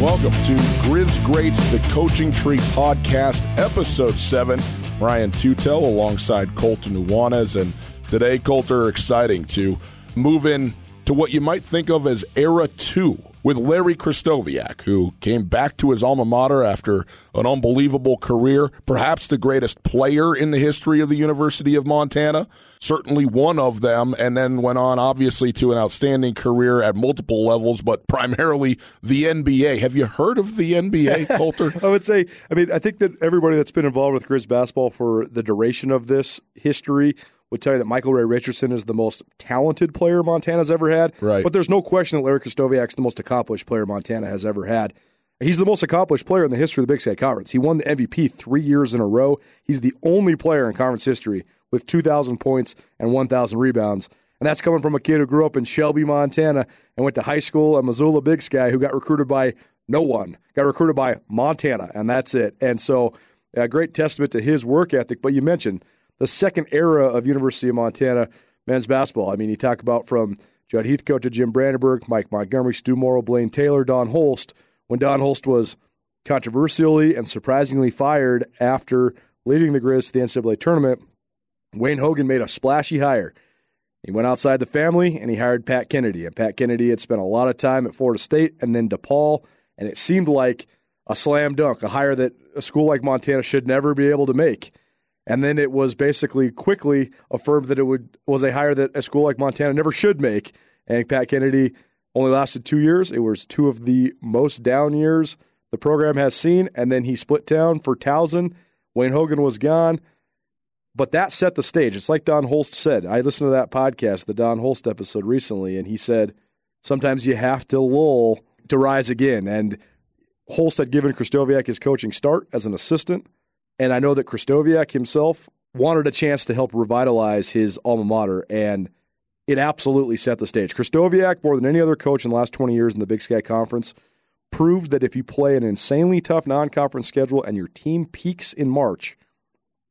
Welcome to Grizz Greats, the Coaching Tree Podcast, Episode 7. Ryan Tootell alongside Colter Nuanez. And today, Colter, exciting to move in to what you might think of as Era 2 with Larry Krystkowiak, who came back to his alma mater after an unbelievable career, perhaps the greatest player in the history of the University of Montana, certainly one of them, and then went on, obviously, to an outstanding career at multiple levels, but primarily the NBA. Have you heard of the NBA, Colter? I would say, I mean, I think that everybody that's been involved with Grizz basketball for the duration of this history would tell you that Michael Ray Richardson is the most talented player Montana's ever had. Right. But there's no question that Larry Krystkowiak's the most accomplished player Montana has ever had. He's the most accomplished player in the history of the Big Sky Conference. He won the MVP three years in a row. He's the only player in conference history with 2,000 points and 1,000 rebounds. And that's coming from a kid who grew up in Shelby, Montana, and went to high school at Missoula Big Sky, who got recruited by no one, got recruited by Montana, and that's it. And so, a great testament to his work ethic. But you mentioned the second era of University of Montana men's basketball. I mean, you talk about from Judd Heathcote to Jim Brandenburg, Mike Montgomery, Stu Morrill, Blaine Taylor, Don Holst. When Don Holst was controversially and surprisingly fired after leading the Grizz to the NCAA tournament, Wayne Hogan made a splashy hire. He went outside the family and he hired Pat Kennedy. And Pat Kennedy had spent a lot of time at Florida State and then DePaul, and it seemed like a slam dunk, a hire that a school like Montana should never be able to make. And then it was basically quickly affirmed that it would was a hire that a school like Montana never should make. And Pat Kennedy only lasted two years. It was two of the most down years the program has seen. And then he split town for Towson. Wayne Hogan was gone. But that set the stage. It's like Don Holst said. I listened to that podcast, the Don Holst episode recently, and he said sometimes you have to lull to rise again. And Holst had given Krystkowiak his coaching start as an assistant. And I know that Krystkowiak himself wanted a chance to help revitalize his alma mater, and it absolutely set the stage. Krystkowiak, more than any other coach in the last 20 years in the Big Sky Conference, proved that if you play an insanely tough non conference schedule and your team peaks in March,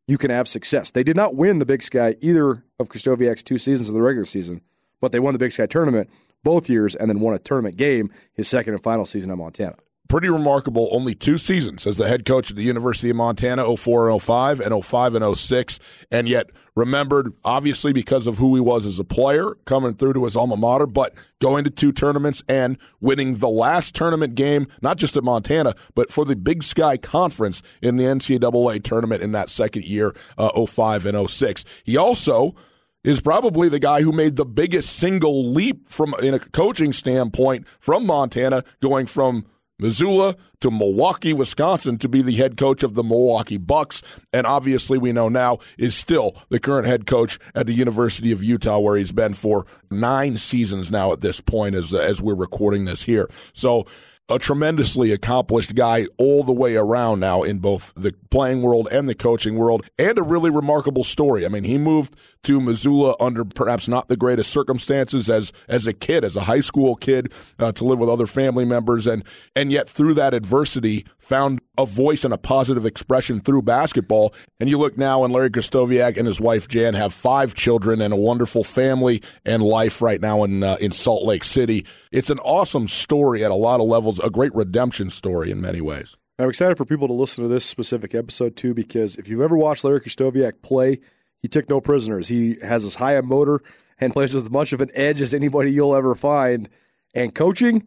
you can have success. They did not win the Big Sky either of Krystkowiak's two seasons of the regular season, but they won the Big Sky tournament both years and then won a tournament game his second and final season at Montana pretty remarkable. Only two seasons as the head coach at the University of Montana, 04 and 05, and 05 and 06, and yet remembered obviously because of who he was as a player coming through to his alma mater, but going to two tournaments and winning the last tournament game, not just at Montana, but for the Big Sky Conference in the NCAA tournament in that second year, uh, 05 and 06. He also is probably the guy who made the biggest single leap from in a coaching standpoint from Montana going from Missoula to Milwaukee, Wisconsin to be the head coach of the Milwaukee Bucks. And obviously, we know now is still the current head coach at the University of Utah, where he's been for nine seasons now at this point as, as we're recording this here. So, a tremendously accomplished guy all the way around now in both the playing world and the coaching world, and a really remarkable story. I mean, he moved to Missoula under perhaps not the greatest circumstances as as a kid, as a high school kid, uh, to live with other family members, and and yet through that adversity, found a voice and a positive expression through basketball. And you look now, and Larry Krystkowiak and his wife Jan have five children and a wonderful family and life right now in uh, in Salt Lake City. It's an awesome story at a lot of levels, a great redemption story in many ways. I'm excited for people to listen to this specific episode too, because if you've ever watched Larry Krystkowiak play, he took no prisoners. He has as high a motor and plays with as much of an edge as anybody you'll ever find. And coaching,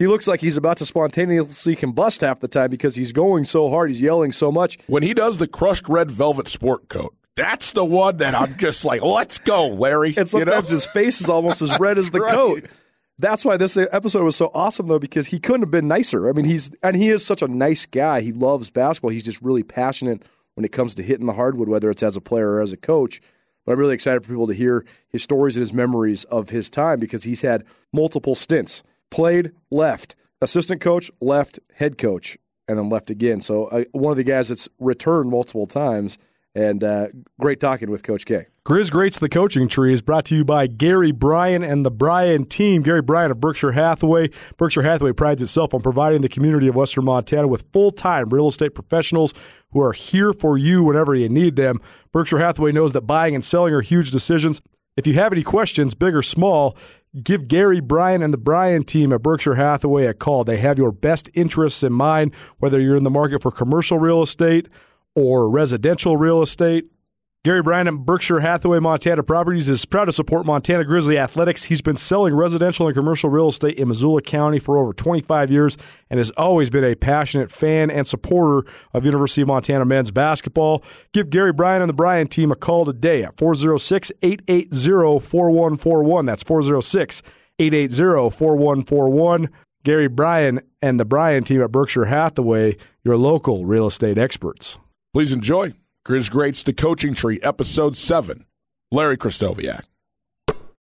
he looks like he's about to spontaneously combust half the time because he's going so hard, he's yelling so much. When he does the crushed red velvet sport coat, that's the one that I'm just like, let's go, Larry. And sometimes you know? his face is almost as red as the right. coat. That's why this episode was so awesome, though, because he couldn't have been nicer. I mean, he's and he is such a nice guy. He loves basketball. He's just really passionate when it comes to hitting the hardwood, whether it's as a player or as a coach. But I'm really excited for people to hear his stories and his memories of his time because he's had multiple stints played, left, assistant coach, left, head coach, and then left again. So uh, one of the guys that's returned multiple times, and uh, great talking with Coach K. Grizz Greats The Coaching Tree is brought to you by Gary Bryan and the Bryan team. Gary Bryan of Berkshire Hathaway. Berkshire Hathaway prides itself on providing the community of Western Montana with full time real estate professionals who are here for you whenever you need them. Berkshire Hathaway knows that buying and selling are huge decisions. If you have any questions, big or small, Give Gary Bryan and the Bryan team at Berkshire Hathaway a call. They have your best interests in mind, whether you're in the market for commercial real estate or residential real estate. Gary Bryan at Berkshire Hathaway Montana Properties is proud to support Montana Grizzly Athletics. He's been selling residential and commercial real estate in Missoula County for over 25 years and has always been a passionate fan and supporter of University of Montana men's basketball. Give Gary Bryan and the Bryan team a call today at 406 880 4141. That's 406 880 4141. Gary Bryan and the Bryan team at Berkshire Hathaway, your local real estate experts. Please enjoy Grizz Greats The Coaching Tree, Episode 7. Larry Krystkowiak.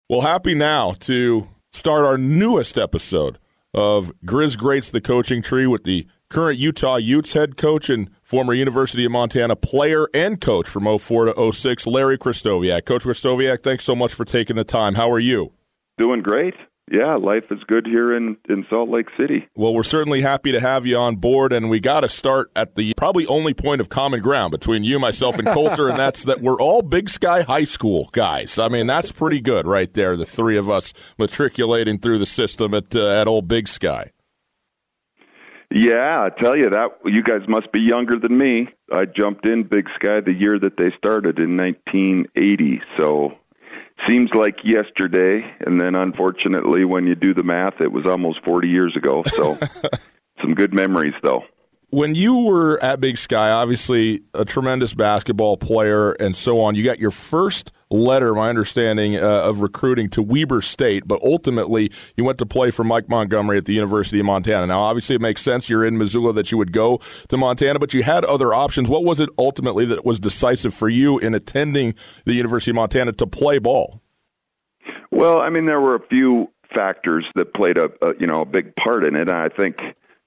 Well, happy now to start our newest episode of Grizz Greats The Coaching Tree with the current Utah Utes head coach and former University of Montana player and coach from 04 to 06, Larry Krystkowiak. Coach Krystkowiak, thanks so much for taking the time. How are you? Doing great yeah, life is good here in, in Salt Lake City. Well, we're certainly happy to have you on board, and we got to start at the probably only point of common ground between you, myself, and Colter, and that's that we're all Big Sky High School guys. I mean, that's pretty good right there, the three of us matriculating through the system at, uh, at old Big Sky. Yeah, I tell you that you guys must be younger than me. I jumped in Big Sky the year that they started in 1980, so seems like yesterday, and then unfortunately, when you do the math, it was almost 40 years ago. So, some good memories, though. When you were at Big Sky, obviously a tremendous basketball player and so on, you got your first letter, my understanding, uh, of recruiting to Weber State, but ultimately you went to play for Mike Montgomery at the University of Montana. Now, obviously, it makes sense you're in Missoula that you would go to Montana, but you had other options. What was it ultimately that was decisive for you in attending the University of Montana to play ball? Well, I mean, there were a few factors that played a, a you know a big part in it. I think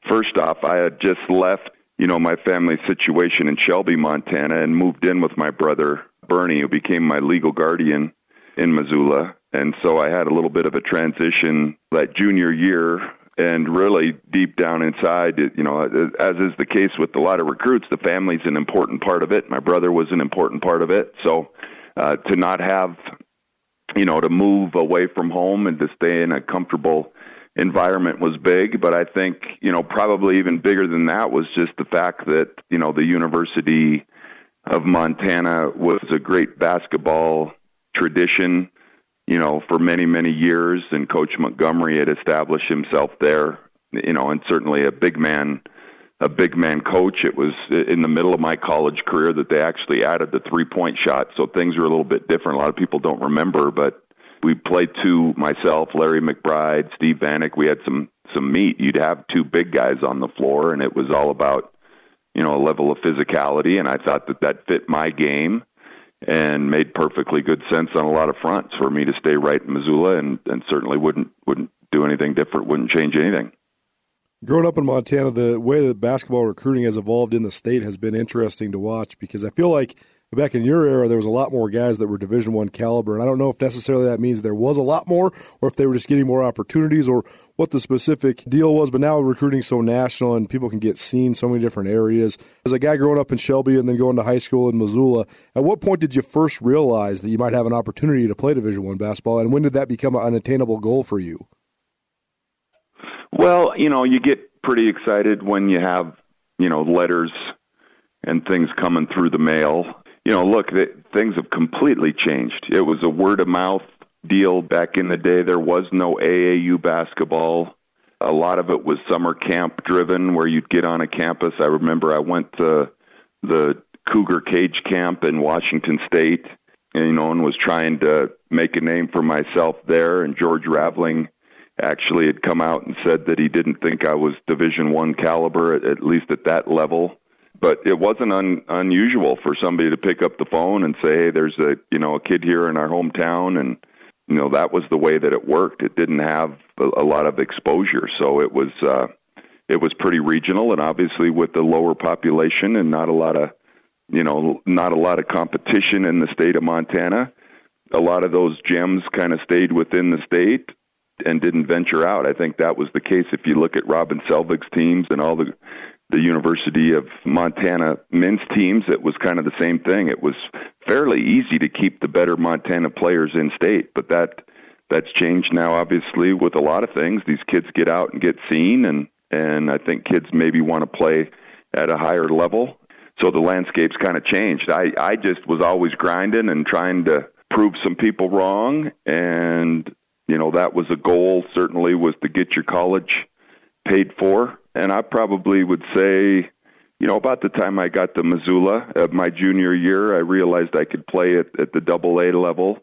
first off, I had just left you know my family situation in Shelby, Montana, and moved in with my brother Bernie, who became my legal guardian in Missoula. And so I had a little bit of a transition that junior year. And really, deep down inside, you know, as is the case with a lot of recruits, the family's an important part of it. My brother was an important part of it. So uh, to not have, you know, to move away from home and to stay in a comfortable environment was big, but I think, you know, probably even bigger than that was just the fact that, you know, the university of Montana was a great basketball tradition, you know, for many, many years. And Coach Montgomery had established himself there, you know, and certainly a big man, a big man coach. It was in the middle of my college career that they actually added the three point shot. So things were a little bit different. A lot of people don't remember, but we played two myself, Larry McBride, Steve Vanek. We had some some meat. You'd have two big guys on the floor, and it was all about you know a level of physicality, and I thought that that fit my game and made perfectly good sense on a lot of fronts for me to stay right in Missoula, and and certainly wouldn't wouldn't do anything different, wouldn't change anything. Growing up in Montana, the way that basketball recruiting has evolved in the state has been interesting to watch because I feel like back in your era, there was a lot more guys that were Division One caliber, and I don't know if necessarily that means there was a lot more, or if they were just getting more opportunities, or what the specific deal was. But now recruiting so national, and people can get seen so many different areas. As a guy growing up in Shelby and then going to high school in Missoula, at what point did you first realize that you might have an opportunity to play Division One basketball, and when did that become an attainable goal for you? Well, you know, you get pretty excited when you have you know letters and things coming through the mail you know, look, the, things have completely changed. It was a word of mouth deal back in the day. There was no AAU basketball. A lot of it was summer camp driven, where you'd get on a campus. I remember I went to the Cougar Cage Camp in Washington State, and you know, and was trying to make a name for myself there. And George Raveling actually had come out and said that he didn't think I was Division One caliber, at, at least at that level but it wasn't un, unusual for somebody to pick up the phone and say, "Hey, there's a you know a kid here in our hometown," and you know that was the way that it worked. It didn't have a, a lot of exposure, so it was uh, it was pretty regional, and obviously with the lower population and not a lot of you know not a lot of competition in the state of Montana, a lot of those gems kind of stayed within the state and didn't venture out. I think that was the case if you look at Robin Selvig's teams and all the the University of Montana men's teams, it was kind of the same thing. It was fairly easy to keep the better Montana players in state, but that that's changed now, obviously, with a lot of things. These kids get out and get seen, and and I think kids maybe want to play at a higher level. So the landscape's kind of changed. I I just was always grinding and trying to prove some people wrong, and you know that was a goal. Certainly was to get your college paid for, and I probably would say. You know, about the time I got to Missoula, uh, my junior year, I realized I could play at, at the double A level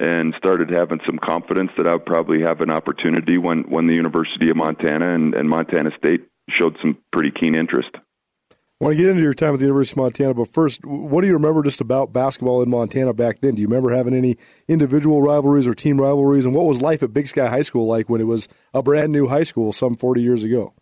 and started having some confidence that I would probably have an opportunity when, when the University of Montana and, and Montana State showed some pretty keen interest. I want to get into your time at the University of Montana, but first, what do you remember just about basketball in Montana back then? Do you remember having any individual rivalries or team rivalries? And what was life at Big Sky High School like when it was a brand new high school some 40 years ago?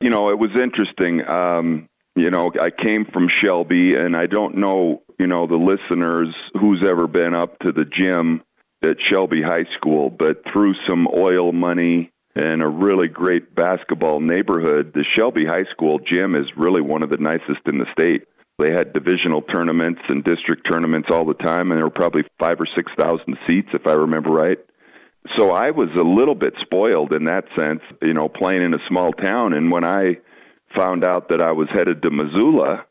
You know, it was interesting. Um, you know, I came from Shelby, and I don't know you know, the listeners who's ever been up to the gym at Shelby High School, but through some oil money and a really great basketball neighborhood, the Shelby High School gym is really one of the nicest in the state. They had divisional tournaments and district tournaments all the time, and there were probably five or six thousand seats, if I remember right. So I was a little bit spoiled in that sense, you know, playing in a small town. And when I found out that I was headed to Missoula,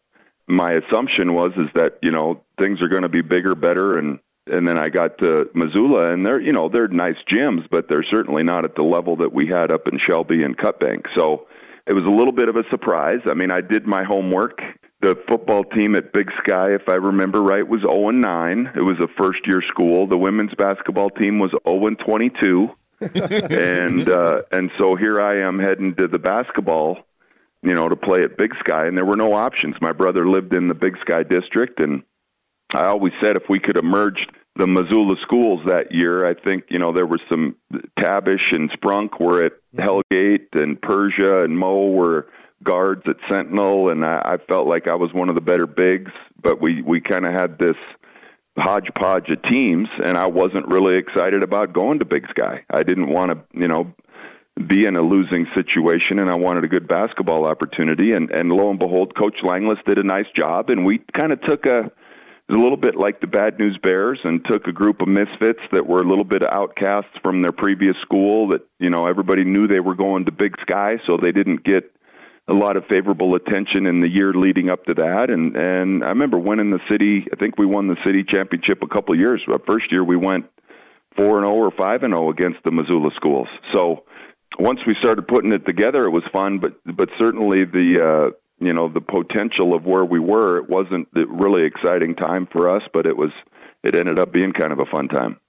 my assumption was is that you know things are going to be bigger, better, and and then I got to Missoula, and they're you know they're nice gyms, but they're certainly not at the level that we had up in Shelby and Cut Bank. So it was a little bit of a surprise. I mean, I did my homework. The football team at Big Sky, if I remember right, was 0 and 9. It was a first year school. The women's basketball team was 0 and 22. and uh, and so here I am heading to the basketball you know, to play at Big Sky, and there were no options. My brother lived in the Big Sky district, and I always said if we could have merged the Missoula schools that year, I think you know there was some Tabish and Sprunk were at Hellgate, and Persia and Mo were guards at Sentinel, and I, I felt like I was one of the better bigs. But we we kind of had this hodgepodge of teams, and I wasn't really excited about going to Big Sky. I didn't want to, you know, be in a losing situation and I wanted a good basketball opportunity and and lo and behold coach Langlis did a nice job and we kind of took a a little bit like the Bad News Bears and took a group of misfits that were a little bit outcasts from their previous school that you know everybody knew they were going to Big Sky so they didn't get a lot of favorable attention in the year leading up to that and and I remember winning the city I think we won the city championship a couple of years but first year we went 4 and 0 or 5 and 0 against the Missoula schools so once we started putting it together, it was fun. But but certainly the uh, you know the potential of where we were, it wasn't a really exciting time for us, but it was it ended up being kind of a fun time.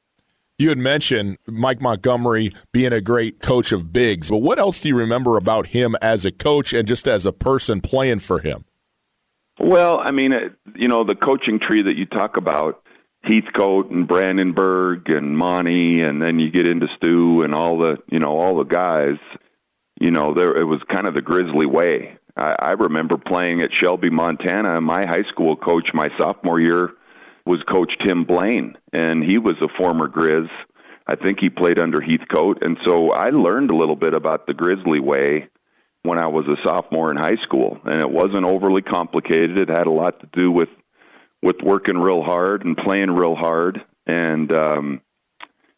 You had mentioned Mike Montgomery being a great coach of bigs, but what else do you remember about him as a coach and just as a person playing for him? Well, I mean, you know, the coaching tree that you talk about, Heathcote and Brandenburg and Monty, and then you get into Stu and all the you know all the guys. You know, there it was kind of the Grizzly way. I, I remember playing at Shelby, Montana. My high school coach, my sophomore year, was Coach Tim Blaine, and he was a former Grizz. I think he played under Heathcote, and so I learned a little bit about the Grizzly way when I was a sophomore in high school, and it wasn't overly complicated. It had a lot to do with with working real hard and playing real hard and um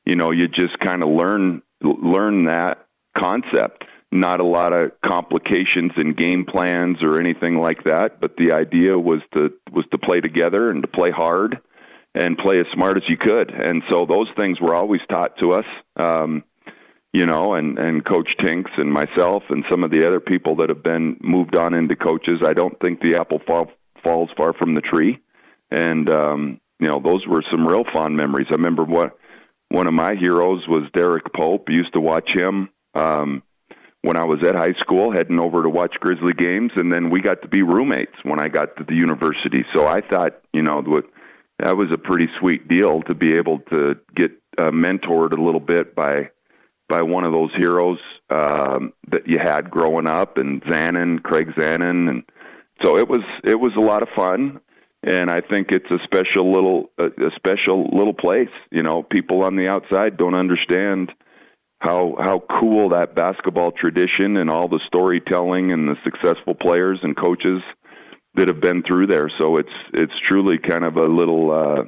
you know you just kind of learn learn that concept not a lot of complications in game plans or anything like that but the idea was to was to play together and to play hard and play as smart as you could and so those things were always taught to us um you know and and coach tinks and myself and some of the other people that have been moved on into coaches i don't think the apple fall, falls far from the tree and um, you know those were some real fond memories. I remember what one of my heroes was Derek Pope. Used to watch him um, when I was at high school, heading over to watch Grizzly games, and then we got to be roommates when I got to the university. So I thought, you know, that was a pretty sweet deal to be able to get uh, mentored a little bit by by one of those heroes um, that you had growing up, and Zanin, Craig Zanin, and so it was it was a lot of fun and I think it's a special little a, a special little place. You know, people on the outside don't understand how how cool that basketball tradition and all the storytelling and the successful players and coaches that have been through there. So it's it's truly kind of a little uh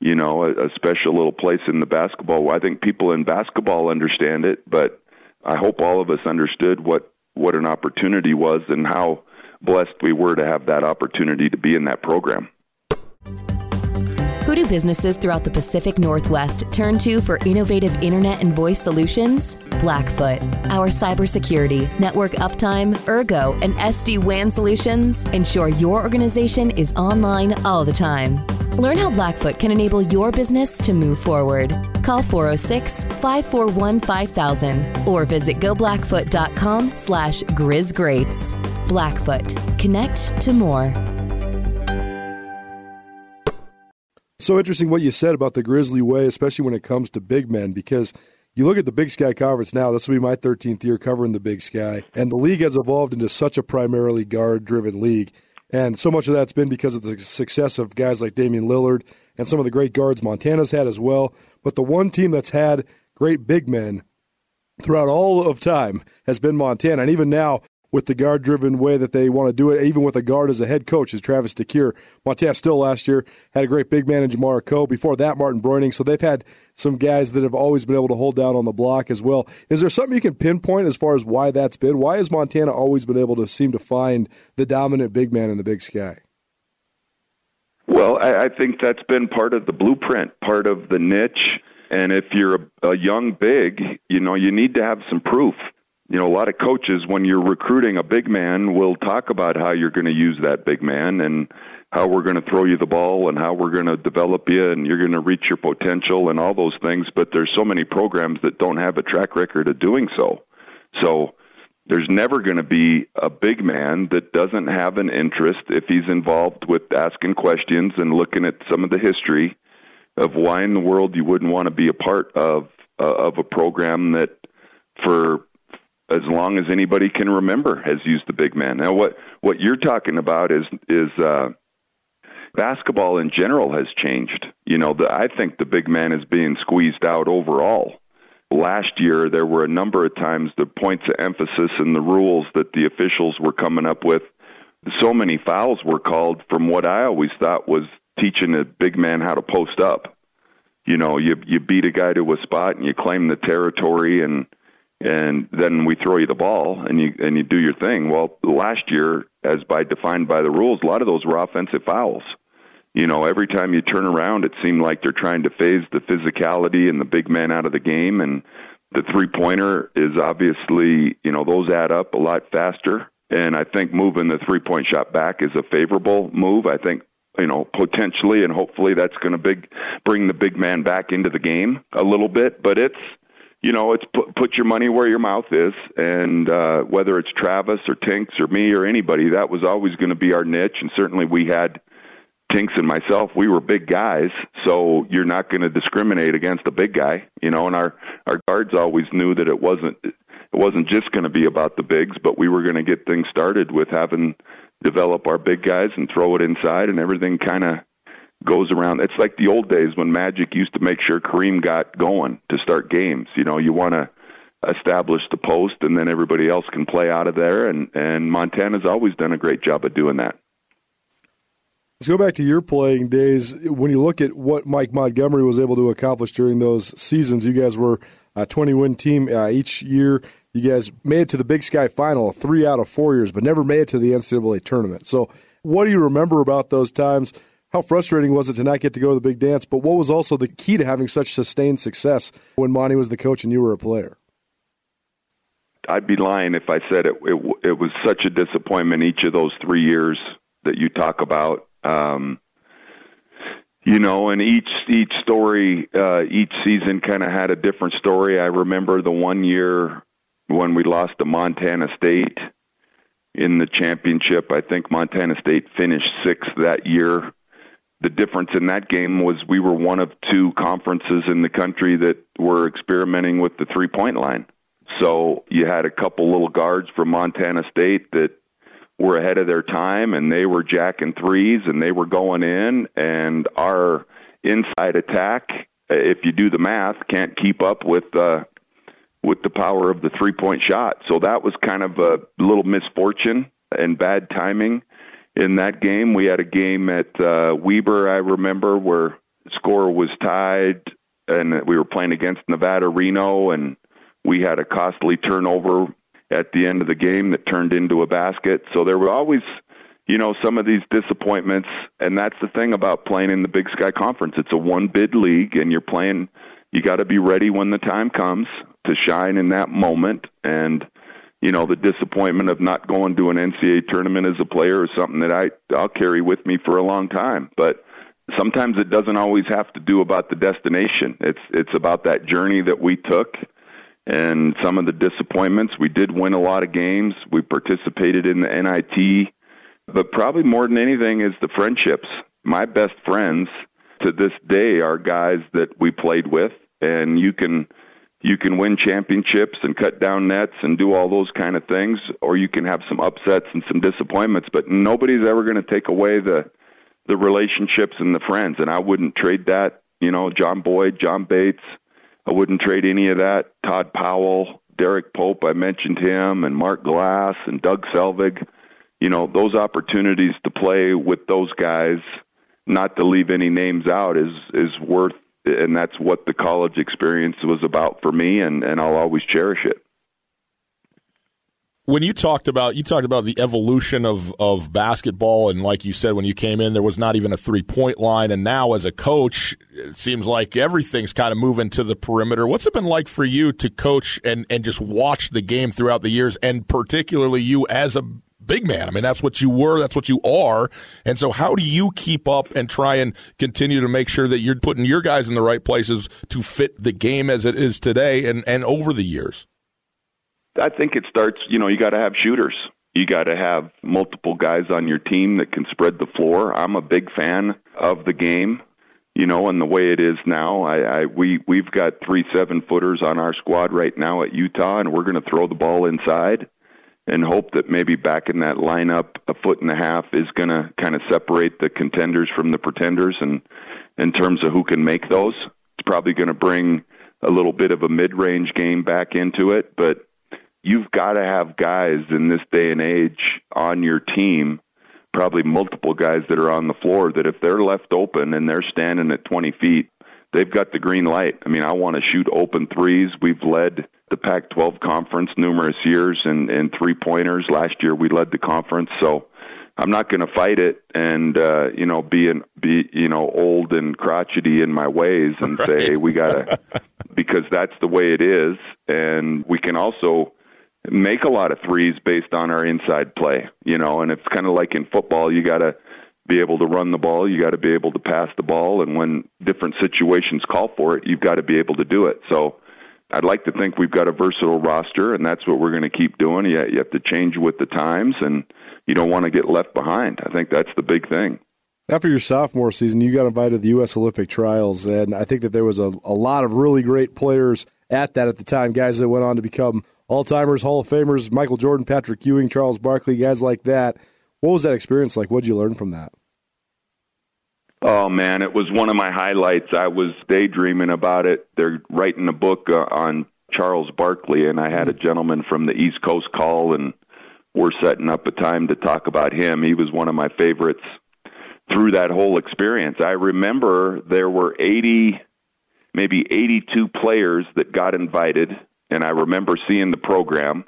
you know, a, a special little place in the basketball. I think people in basketball understand it, but I hope all of us understood what what an opportunity was and how blessed we were to have that opportunity to be in that program. Who do businesses throughout the Pacific Northwest turn to for innovative internet and voice solutions? Blackfoot. Our cybersecurity, network uptime, Ergo, and SD WAN solutions ensure your organization is online all the time. Learn how Blackfoot can enable your business to move forward. Call 406 541 5000 or visit goblackfoot.com slash grizzgreats. Blackfoot. Connect to more. So interesting what you said about the Grizzly way, especially when it comes to big men, because you look at the Big Sky Conference now, this will be my 13th year covering the Big Sky, and the league has evolved into such a primarily guard driven league. And so much of that's been because of the success of guys like Damian Lillard and some of the great guards Montana's had as well. But the one team that's had great big men throughout all of time has been Montana. And even now, with the guard driven way that they want to do it, even with a guard as a head coach, is Travis DeCuire. Montana still last year had a great big man in Jamar Akoh. Before that, Martin Breunig. So they've had some guys that have always been able to hold down on the block as well. Is there something you can pinpoint as far as why that's been? Why has Montana always been able to seem to find the dominant big man in the big sky? Well, I, I think that's been part of the blueprint, part of the niche. And if you're a, a young big, you know, you need to have some proof you know, a lot of coaches, when you're recruiting a big man, will talk about how you're going to use that big man and how we're going to throw you the ball and how we're going to develop you and you're going to reach your potential and all those things. But there's so many programs that don't have a track record of doing so. So there's never going to be a big man that doesn't have an interest if he's involved with asking questions and looking at some of the history of why in the world you wouldn't want to be a part of uh, of a program that for as long as anybody can remember has used the big man. Now, what what you're talking about is is uh, basketball in general has changed. You know, the, I think the big man is being squeezed out overall. Last year, there were a number of times the points of emphasis and the rules that the officials were coming up with. So many fouls were called from what I always thought was teaching a big man how to post up. You know, you you beat a guy to a spot and you claim the territory and and then we throw you the ball and you and you do your thing. Well, last year, as by defined by the rules, a lot of those were offensive fouls. You know, every time you turn around, it seemed like they're trying to phase the physicality and the big man out of the game. And the three pointer is obviously, you know, those add up a lot faster. And I think moving the three point shot back is a favorable move. I think you know potentially and hopefully that's going to big bring the big man back into the game a little bit but it's you know, it's put, put your money where your mouth is, and uh, whether it's Travis or Tinks or me or anybody, that was always going to be our niche. And certainly, we had Tinks and myself. We were big guys, so you're not going to discriminate against a big guy, you know. And our our guards always knew that it wasn't it wasn't just going to be about the bigs, but we were going to get things started with having develop our big guys and throw it inside, and everything kind of goes around. It's like the old days when Magic used to make sure Kareem got going to start games. You know, you want to establish the post, and then everybody else can play out of there. And and Montana's always done a great job of doing that. Let's go back to your playing days. When you look at what Mike Montgomery was able to accomplish during those seasons, you guys were a 20 win team uh, each year. You guys made it to the Big Sky final three out of four years, but never made it to the NCAA tournament. So, what do you remember about those times? How frustrating was it to not get to go to the big dance? But what was also the key to having such sustained success when Monty was the coach and you were a player? I'd be lying if I said it. It, it was such a disappointment each of those three years that you talk about. Um, you know, and each each story, uh, each season kind of had a different story. I remember the one year when we lost to Montana State in the championship. I think Montana State finished sixth that year the difference in that game was we were one of two conferences in the country that were experimenting with the three point line. So you had a couple little guards from Montana State that were ahead of their time and they were jacking threes and they were going in and our inside attack if you do the math can't keep up with uh with the power of the three point shot. So that was kind of a little misfortune and bad timing in that game. We had a game at uh, Weber, I remember, where score was tied, and we were playing against Nevada Reno, and we had a costly turnover at the end of the game that turned into a basket. So there were always, you know, some of these disappointments, and that's the thing about playing in the Big Sky Conference. It's a one bid league, and you're playing. You got to be ready when the time comes to shine in that moment, and you know the disappointment of not going to an NCAA tournament as a player is something that I I'll carry with me for a long time. But sometimes it doesn't always have to do about the destination. It's it's about that journey that we took and some of the disappointments. We did win a lot of games. We participated in the NIT, but probably more than anything is the friendships. My best friends to this day are guys that we played with and you can you can win championships and cut down nets and do all those kind of things or you can have some upsets and some disappointments but nobody's ever going to take away the the relationships and the friends and I wouldn't trade that you know John Boyd John Bates I wouldn't trade any of that. Todd Powell Derek Pope I mentioned him and Mark Glass and Doug Selvig. You know those opportunities to play with those guys not to leave any names out is is worth and that's what the college experience was about for me and and I'll always cherish it. When you talked about you talked about the evolution of of basketball and like you said when you came in there was not even a three point line and now as a coach it seems like everything's kind of moving to the perimeter. What's it been like for you to coach and and just watch the game throughout the years and particularly you as a big man i mean that's what you were that's what you are and so how do you keep up and try and continue to make sure that you're putting your guys in the right places to fit the game as it is today and and over the years I think it starts, you know, you got to have shooters. You got to have multiple guys on your team that can spread the floor. I'm a big fan of the game, you know, and the way it is now. I, I we we've got three seven footers on our squad right now at Utah, and we're going to throw the ball inside and hope that maybe back in that lineup, a foot and a half is going to kind of separate the contenders from the pretenders, and in terms of who can make those, it's probably going to bring a little bit of a mid-range game back into it, but you've got to have guys in this day and age on your team, probably multiple guys that are on the floor, that if they're left open and they're standing at 20 feet, they've got the green light. I mean, I want to shoot open threes. We've led the Pac 12 conference numerous years and, and three pointers. Last year we led the conference. So, I'm not going to fight it and uh, you know be an, be you know old and crotchety in my ways and right. say hey, we got to because that's the way it is and we can also make a lot of threes based on our inside play, you know, and it's kind of like in football, you got to be able to run the ball, you got to be able to pass the ball, and when different situations call for it, you've got to be able to do it. So I'd like to think we've got a versatile roster, and that's what we're going to keep doing. You, have to change with the times, and you don't want to get left behind. I think that's the big thing. After your sophomore season, you got invited to the U.S. Olympic trials, and I think that there was a, a lot of really great players at that at the time, guys that went on to become all timers, Hall of Famers, Michael Jordan, Patrick Ewing, Charles Barkley, guys like that. What was that experience like? What did you learn from that? Oh man, it was one of my highlights. I was daydreaming about it. They're writing a book uh, on Charles Barkley, and I had a mm-hmm. gentleman from the East Coast call, and we're setting up a time to talk about him. He was one of my favorites through that whole experience. I remember there were 80, maybe 82 players that got invited and I remember seeing the program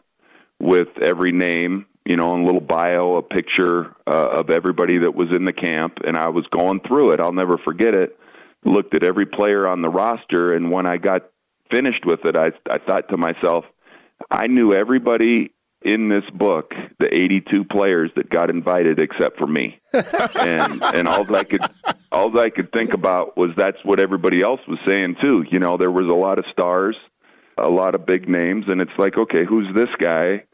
with every name, you know, a little bio, a picture uh, of everybody that was in the camp, and I was going through it. I'll never forget it. Looked at every player on the roster, and when I got finished with it, I I thought to myself, I knew everybody in this book, the 82 players that got invited except for me. and and all I could all I could think about was that's what everybody else was saying too. You know, there was a lot of stars a lot of big names, and it's like, okay, who's this guy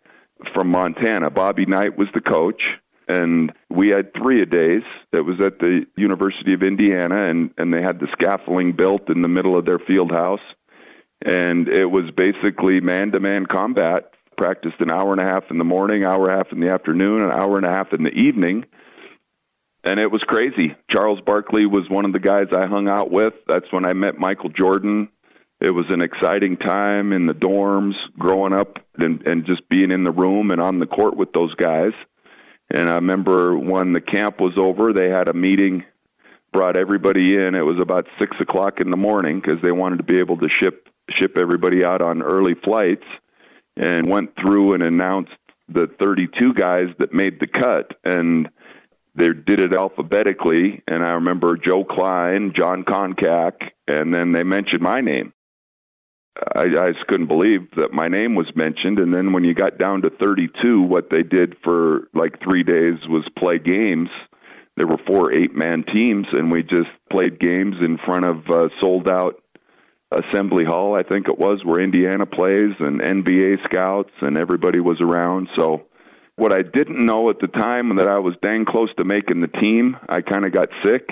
from Montana? Bobby Knight was the coach, and we had three a days. It was at the University of Indiana, and and they had the scaffolding built in the middle of their field house, and it was basically man-to-man combat. Practiced an hour and a half in the morning, hour and a half in the afternoon, an hour and a half in the evening and it was crazy. Charles Barkley was one of the guys I hung out with. That's when I met Michael Jordan it was an exciting time in the dorms growing up and, and just being in the room and on the court with those guys. And I remember when the camp was over, they had a meeting brought everybody in. It was about six o'clock in the morning because they wanted to be able to ship ship everybody out on early flights, and went through and announced the 32 guys that made the cut and they did it alphabetically and i remember joe kleine jon koncak and then they mentioned my name I, I just couldn't believe that my name was mentioned. And then when you got down to 32, what they did for like three days was play games. There were four eight man teams, and we just played games in front of uh, sold out Assembly Hall, I think it was, where Indiana plays, and NBA scouts, and everybody was around. So, what I didn't know at the time that I was dang close to making the team, I kind of got sick,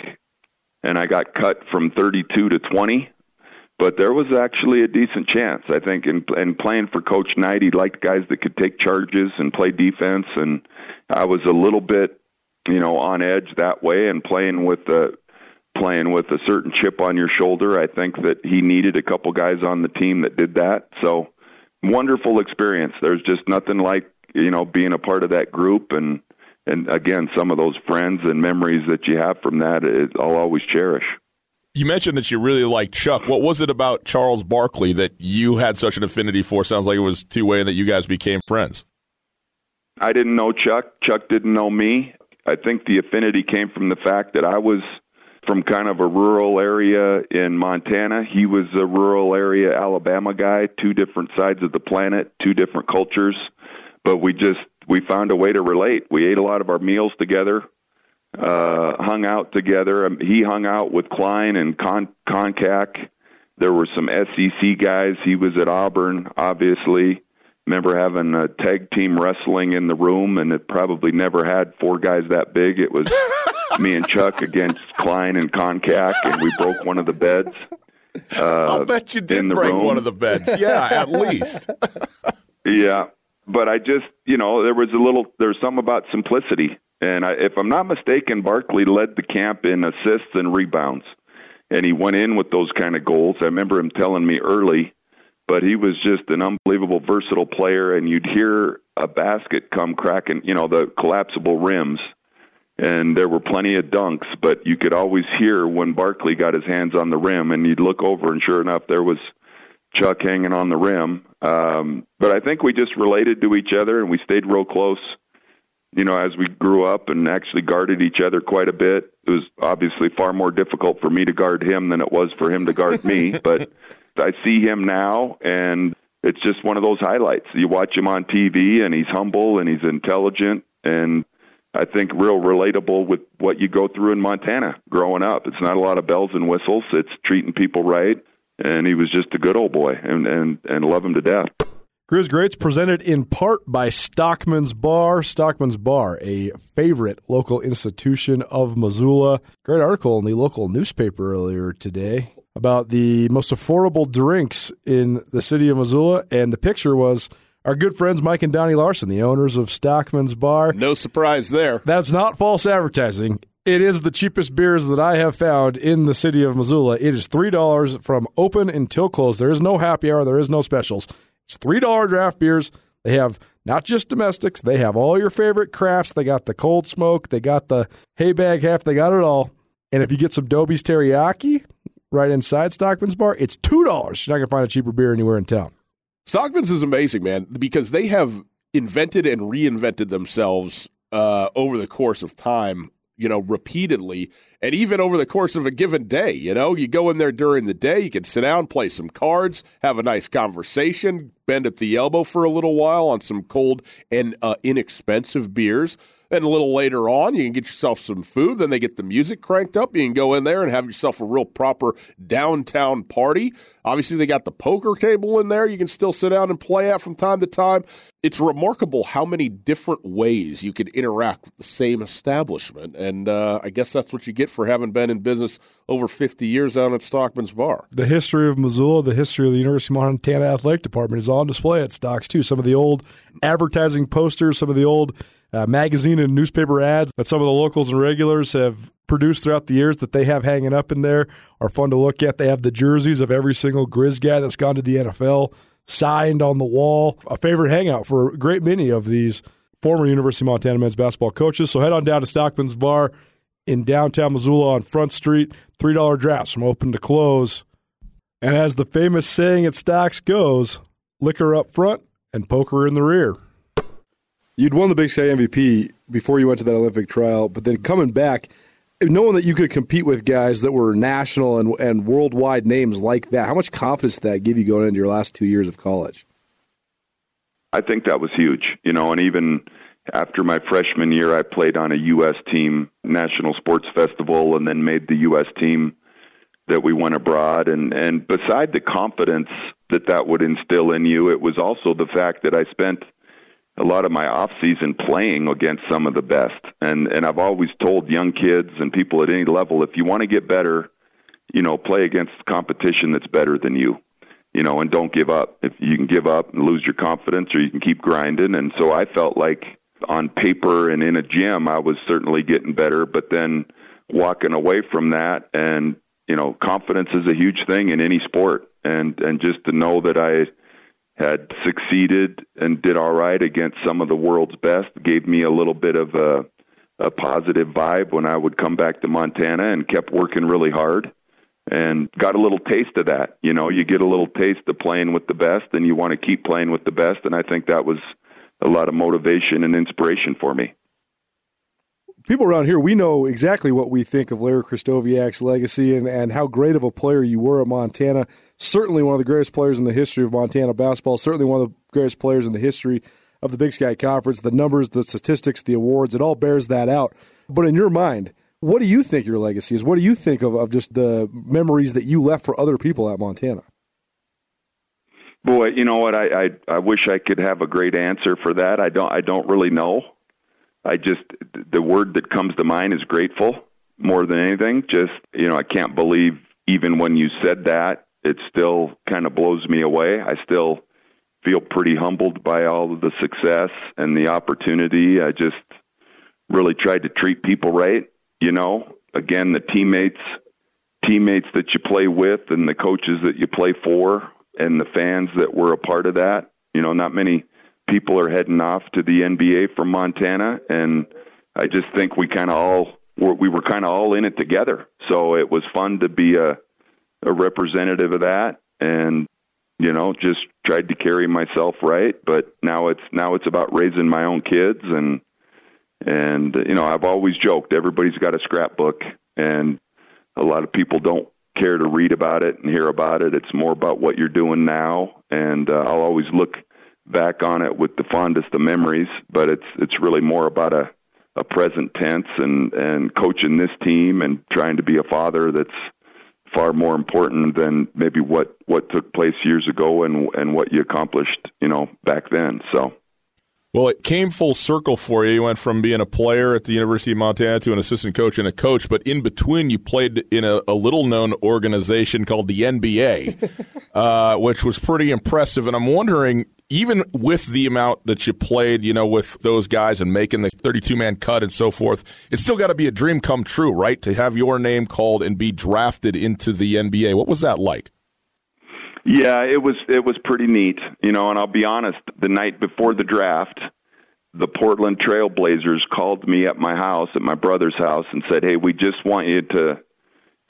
and I got cut from 32 to 20 but there was actually a decent chance. I think in in playing for Coach Knight, he liked guys that could take charges and play defense, and I was a little bit, you know, on edge that way. And playing with the playing with a certain chip on your shoulder, I think that he needed a couple guys on the team that did that. So wonderful experience. There's just nothing like you know being a part of that group and and again some of those friends and memories that you have from that I'll always cherish. You mentioned that you really liked Chuck. What was it about Charles Barkley that you had such an affinity for? Sounds like it was two way that you guys became friends. I didn't know Chuck. Chuck didn't know me. I think the affinity came from the fact that I was from kind of a rural area in Montana. He was a rural area Alabama guy, two different sides of the planet, two different cultures, but we just we found a way to relate. We ate a lot of our meals together uh, hung out together. Um, he hung out with Kleine and Con- Koncak. There were some SEC guys. He was at Auburn, obviously. Remember having a tag team wrestling in the room, and it probably never had four guys that big. It was me and Chuck against Kleine and Koncak, and we broke one of the beds. Uh, I'll bet you did break room. one of the beds. Yeah, at least. yeah, but I just, you know, there was a little, there's some about simplicity and I, if I'm not mistaken, Barkley led the camp in assists and rebounds. And he went in with those kind of goals. I remember him telling me early, but he was just an unbelievable, versatile player. And you'd hear a basket come cracking, you know, the collapsible rims. And there were plenty of dunks, but you could always hear when Barkley got his hands on the rim. And you'd look over, and sure enough, there was Chuck hanging on the rim. Um, but I think we just related to each other, and we stayed real close you know, as we grew up and actually guarded each other quite a bit. It was obviously far more difficult for me to guard him than it was for him to guard me. but I see him now, and it's just one of those highlights. You watch him on TV, and he's humble and he's intelligent, and I think real relatable with what you go through in Montana growing up. It's not a lot of bells and whistles. It's treating people right, and he was just a good old boy, and and and love him to death. Grizz Greats presented in part by Stockman's Bar. Stockman's Bar, a favorite local institution of Missoula. Great article in the local newspaper earlier today about the most affordable drinks in the city of Missoula, and the picture was our good friends Mike and Donnie Larson, the owners of Stockman's Bar. No surprise there. That's not false advertising. It is the cheapest beers that I have found in the city of Missoula. It is $3 from open until close. There is no happy hour, there is no specials. It's $3 draft beers. They have not just domestics, they have all your favorite crafts. They got the cold smoke, they got the hay bag half, they got it all. And if you get some Dobie's teriyaki right inside Stockman's Bar, it's $2. You're not going to find a cheaper beer anywhere in town. Stockman's is amazing, man, because they have invented and reinvented themselves uh, over the course of time you know, repeatedly, and even over the course of a given day. You know, you go in there during the day, you can sit down, play some cards, have a nice conversation, bend at the elbow for a little while on some cold and uh, inexpensive beers. Then a little later on, you can get yourself some food. Then they get the music cranked up. You can go in there and have yourself a real proper downtown party. Obviously, they got the poker table in there. You can still sit down and play at from time to time. It's remarkable how many different ways you can interact with the same establishment. And uh, I guess that's what you get for having been in business over 50 years out at Stockman's Bar. The history of Missoula, the history of the University of Montana Athletic Department is on display at Stocks, too. Some of the old advertising posters, some of the old uh, magazine and newspaper ads that some of the locals and regulars have produced throughout the years that they have hanging up in there are fun to look at. They have the jerseys of every single Grizz guy that's gone to the NFL signed on the wall. A favorite hangout for a great many of these former University of Montana men's basketball coaches. So head on down to Stockman's Bar in downtown Missoula on Front Street. $3 drafts from open to close. And as the famous saying at Stocks goes, liquor up front and poker in the rear. You'd won the Big Sky MVP before you went to that Olympic trial, but then coming back, knowing that you could compete with guys that were national and, and worldwide names like that, how much confidence did that give you going into your last two years of college? I think that was huge, you know, and even after my freshman year, I played on a U.S. team, National Sports Festival, and then made the U.S. team that we went abroad. And, and beside the confidence that that would instill in you, it was also the fact that I spent a lot of my off season playing against some of the best. And, and I've always told young kids and people at any level, if you want to get better, you know, play against competition that's better than you you know, and don't give up. If you can give up and lose your confidence, or you can keep grinding. And so I felt like on paper and in a gym, I was certainly getting better, but then walking away from that and you know, confidence is a huge thing in any sport and and just to know that I had succeeded and did all right against some of the world's best gave me a little bit of a a positive vibe when I would come back to Montana and kept working really hard and got a little taste of that. You know, you get a little taste of playing with the best and you want to keep playing with the best and I think that was a lot of motivation and inspiration for me. People around here, we know exactly what we think of Larry Krystkowiak's legacy and, and how great of a player you were at Montana. Certainly one of the greatest players in the history of Montana basketball. Certainly one of the greatest players in the history of the Big Sky Conference. The numbers, the statistics, the awards, it all bears that out. But in your mind, what do you think your legacy is? What do you think of, of just the memories that you left for other people at Montana? Boy, you know what? I, I I wish I could have a great answer for that. I don't. I don't really know. I just the word that comes to mind is grateful more than anything. Just you know, I can't believe even when you said that, it still kind of blows me away. I still feel pretty humbled by all of the success and the opportunity. I just really tried to treat people right. You know, again, the teammates teammates that you play with and the coaches that you play for and the fans that were a part of that. You know, not many people are heading off to the NBA from Montana, and I just think we kind of all were, we were kind of all in it together. So it was fun to be a a representative of that, and you know, just tried to carry myself right. But now it's now it's about raising my own kids, and and you know, I've always joked everybody's got a scrapbook, and a lot of people don't care to read about it and hear about it. It's more about what you're doing now, and uh, I'll always look back on it with the fondest of memories. But it's it's really more about a a present tense and and coaching this team and trying to be a father that's far more important than maybe what what took place years ago and and what you accomplished you know back then so well, it came full circle for you. You went from being a player at the University of Montana to an assistant coach and a coach, but in between, you played in a, a little known organization called the NBA, uh, which was pretty impressive. And I'm wondering, even with the amount that you played, you know, with those guys and making the 32 man cut and so forth, it's still got to be a dream come true, right? To have your name called and be drafted into the NBA. What was that like? Yeah, it was it was pretty neat, you know. And I'll be honest, the night before the draft, the Portland Trailblazers called me at my house, at my brother's house, and said, "Hey, we just want you to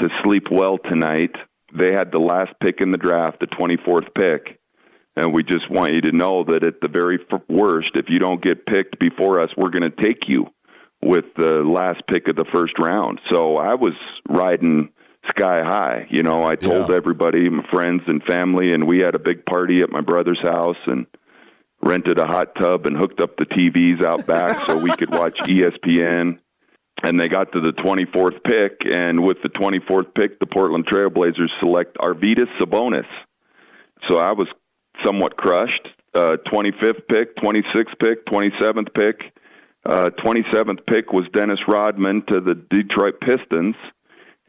to sleep well tonight." They had the last pick in the draft, the 24th pick, and we just want you to know that at the very worst, if you don't get picked before us, we're going to take you with the last pick of the first round. So I was riding sky high. You know, I told yeah. everybody, my friends and family, and we had a big party at my brother's house and rented a hot tub and hooked up the TVs out back so we could watch ESPN. And they got to the 24th pick, and with the 24th pick, the Portland Trailblazers select Arvydas Sabonis. So I was somewhat crushed. Uh, 25th pick, 26th pick, 27th pick. Uh, 27th pick was Dennis Rodman to the Detroit Pistons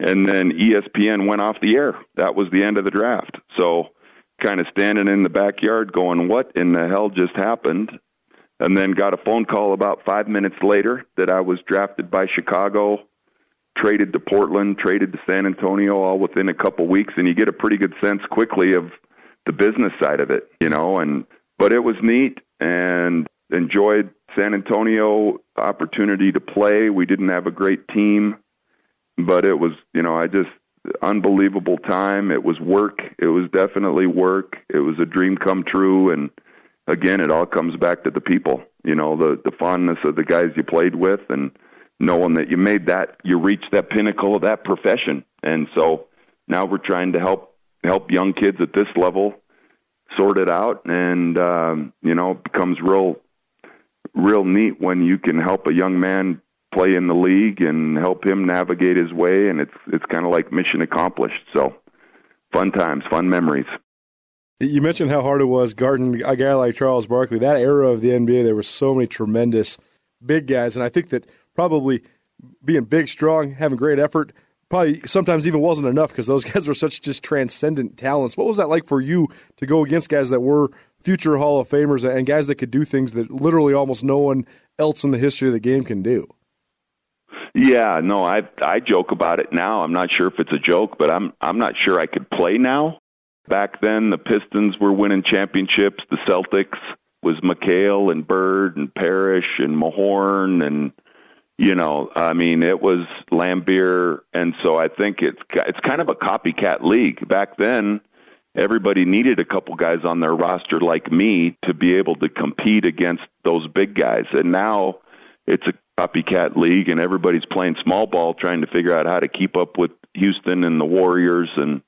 and then ESPN went off the air. That was the end of the draft. So, kind of standing in the backyard going, What in the hell just happened? And then got a phone call about five minutes later that I was drafted by Chicago, traded to Portland, traded to San Antonio, all within a couple weeks. And you get a pretty good sense quickly of the business side of it, you know. And but it was neat and enjoyed San Antonio opportunity to play. We didn't have a great team but it was you know I just unbelievable time. It was work. It was definitely work. It was a dream come true, and again, it all comes back to the people. You know, the the fondness of the guys you played with, and knowing that you made that, you reached that pinnacle of that profession. And so now we're trying to help help young kids at this level sort it out, and um, you know, it becomes real real neat when you can help a young man play in the league and help him navigate his way and it's it's kind of like mission accomplished so fun times fun memories you mentioned how hard it was guarding a guy like Charles Barkley. That era of the NBA, there were so many tremendous big guys, and I think that probably being big, strong, having great effort, probably sometimes even wasn't enough because those guys were such just transcendent talents. What was that like for you to go against guys that were future Hall of Famers and guys that could do things that literally almost no one else in the history of the game can do? Yeah, no, I I joke about it now. I'm not sure if it's a joke, but I'm I'm not sure I could play now. Back then, the Pistons were winning championships. The Celtics was McHale and Bird and Parish and Mahorn and you know, I mean, it was Laimbeer, and so I think it's it's kind of a copycat league. Back then, everybody needed a couple guys on their roster like me to be able to compete against those big guys, and now it's a copycat league, and everybody's playing small ball, trying to figure out how to keep up with Houston and the Warriors, and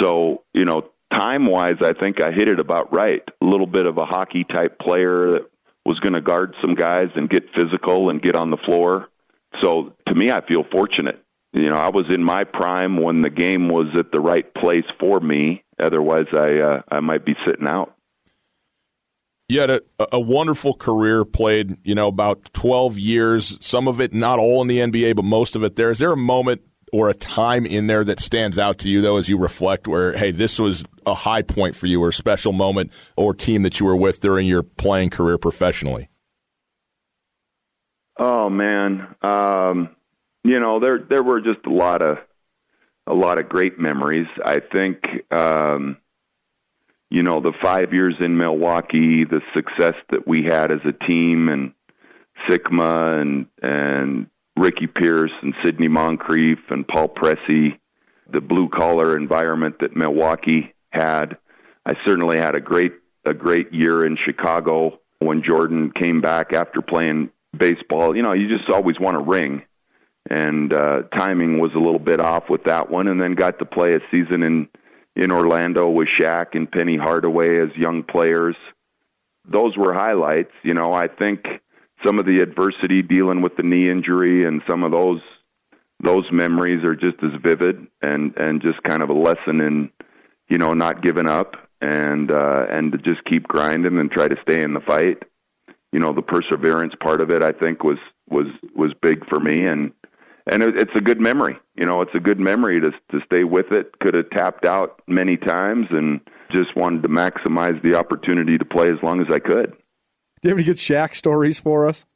so you know, time wise, I think I hit it about right. A little bit of a hockey type player that was going to guard some guys and get physical and get on the floor. So to me, I feel fortunate. You know, I was in my prime when the game was at the right place for me. Otherwise, I uh, I might be sitting out. You had a, a wonderful career, played, you know, about 12 years, some of it not all in the NBA, but most of it there. Is there a moment or a time in there that stands out to you, though, as you reflect, where, hey, this was a high point for you or a special moment or team that you were with during your playing career professionally? Oh man, um, you know there there were just a lot of a lot of great memories. I think um, you know the five years in Milwaukee, the success that we had as a team, and Sikma and and Ricky Pierce and Sidney Moncrief and Paul Pressey, the blue collar environment that Milwaukee had. I certainly had a great a great year in Chicago when Jordan came back after playing baseball. You know, you just always want a ring, and uh, timing was a little bit off with that one. And then got to play a season in in Orlando with Shaq and Penny Hardaway as young players. Those were highlights. You know, I think some of the adversity dealing with the knee injury and some of those those memories are just as vivid and and just kind of a lesson in you know not giving up and uh and to just keep grinding and try to stay in the fight you know the perseverance part of it i think was was was big for me and and it, it's a good memory you know it's a good memory to to stay with it could have tapped out many times and just wanted to maximize the opportunity to play as long as i could do you have any good Shaq stories for us?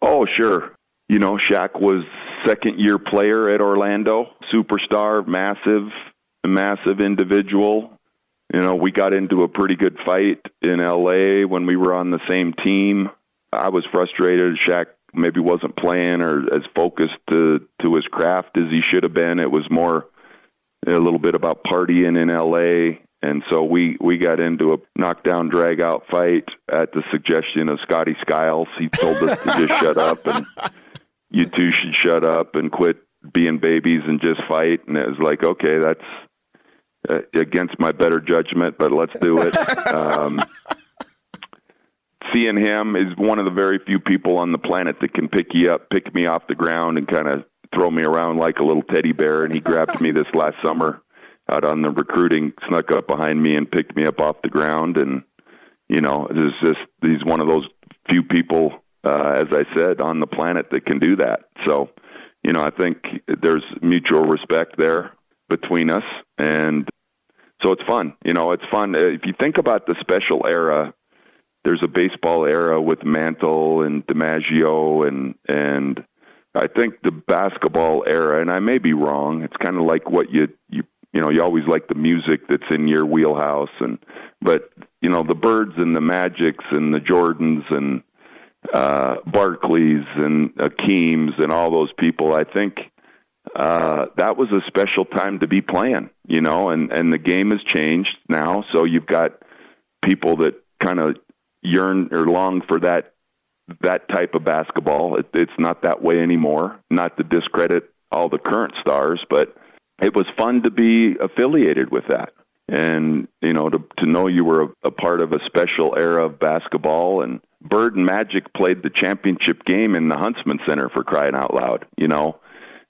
Oh, sure. You know, Shaq was second year player at Orlando, superstar, massive, massive individual. You know, we got into a pretty good fight in LA when we were on the same team. I was frustrated. Shaq maybe wasn't playing or as focused to to his craft as he should have been. It was more a little bit about partying in LA and so we we got into a knockdown drag out fight at the suggestion of Scotty Skiles. He told us to just shut up and you two should shut up and quit being babies and just fight. And it was like, okay, that's uh, against my better judgment, but let's do it. Um, seeing him is one of the very few people on the planet that can pick you up, pick me off the ground, and kind of throw me around like a little teddy bear. And he grabbed me this last summer out on the recruiting snuck up behind me and picked me up off the ground. And you know it's just he's one of those few people uh as i said on the planet that can do that. So you know i think there's mutual respect there between us. And so it's fun you know it's fun. If you think about the special era there's a baseball era with Mantle and DiMaggio and and I think the basketball era, and I may be wrong. It's kind of like what you you you know you always like the music that's in your wheelhouse and but you know the birds and the magics and the jordans and uh barclays and akeems and all those people i think uh, that was a special time to be playing, you know, and, and the game has changed now. So you've got people that kind of yearn or long for that, that type of basketball. It, it's not that way anymore. Not to discredit all the current stars, but it was fun to be affiliated with that. And, you know, to, to know you were a, a part of a special era of basketball and Bird and Magic played the championship game in the Huntsman Center for crying out loud, you know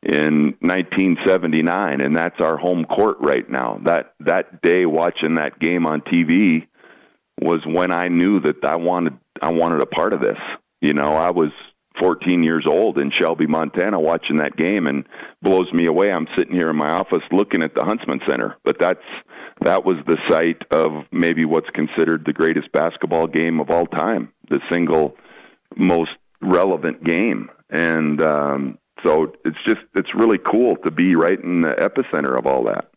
in 1979 and that's our home court right now that that day watching that game on TV was when I knew that I wanted I wanted a part of this. You know I was 14 years old in Shelby Montana watching that game and blows me away. I'm sitting here in my office looking at the Huntsman Center but that's that was the site of maybe what's considered the greatest basketball game of all time the single most relevant game. And um so it's just it's really cool to be right in the epicenter of all that.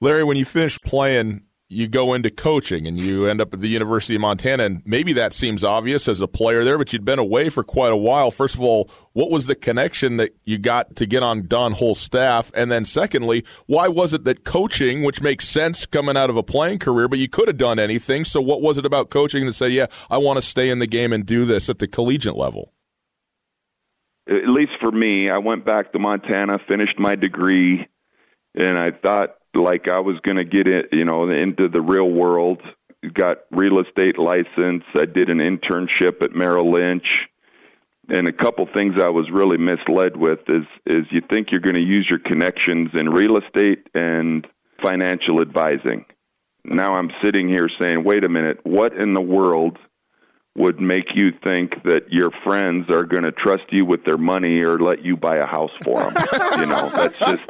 Larry, when you finish playing, you go into coaching and you end up at the University of Montana. And maybe that seems obvious as a player there, but you'd been away for quite a while. First of all, what was the connection that you got to get on Don Holst's staff? And then secondly, why was it that coaching, which makes sense coming out of a playing career, but you could have done anything. So what was it about coaching that said, yeah, I want to stay in the game and do this at the collegiate level? at least for me, I went back to Montana, finished my degree, and I thought like I was going to get it, you know, into the real world. Got real estate license. I did an internship at Merrill Lynch, and a couple things I was really misled with is is you think you're going to use your connections in real estate and financial advising. Now I'm sitting here saying, wait a minute, what in the world would make you think that your friends are going to trust you with their money or let you buy a house for them. you know, that's just.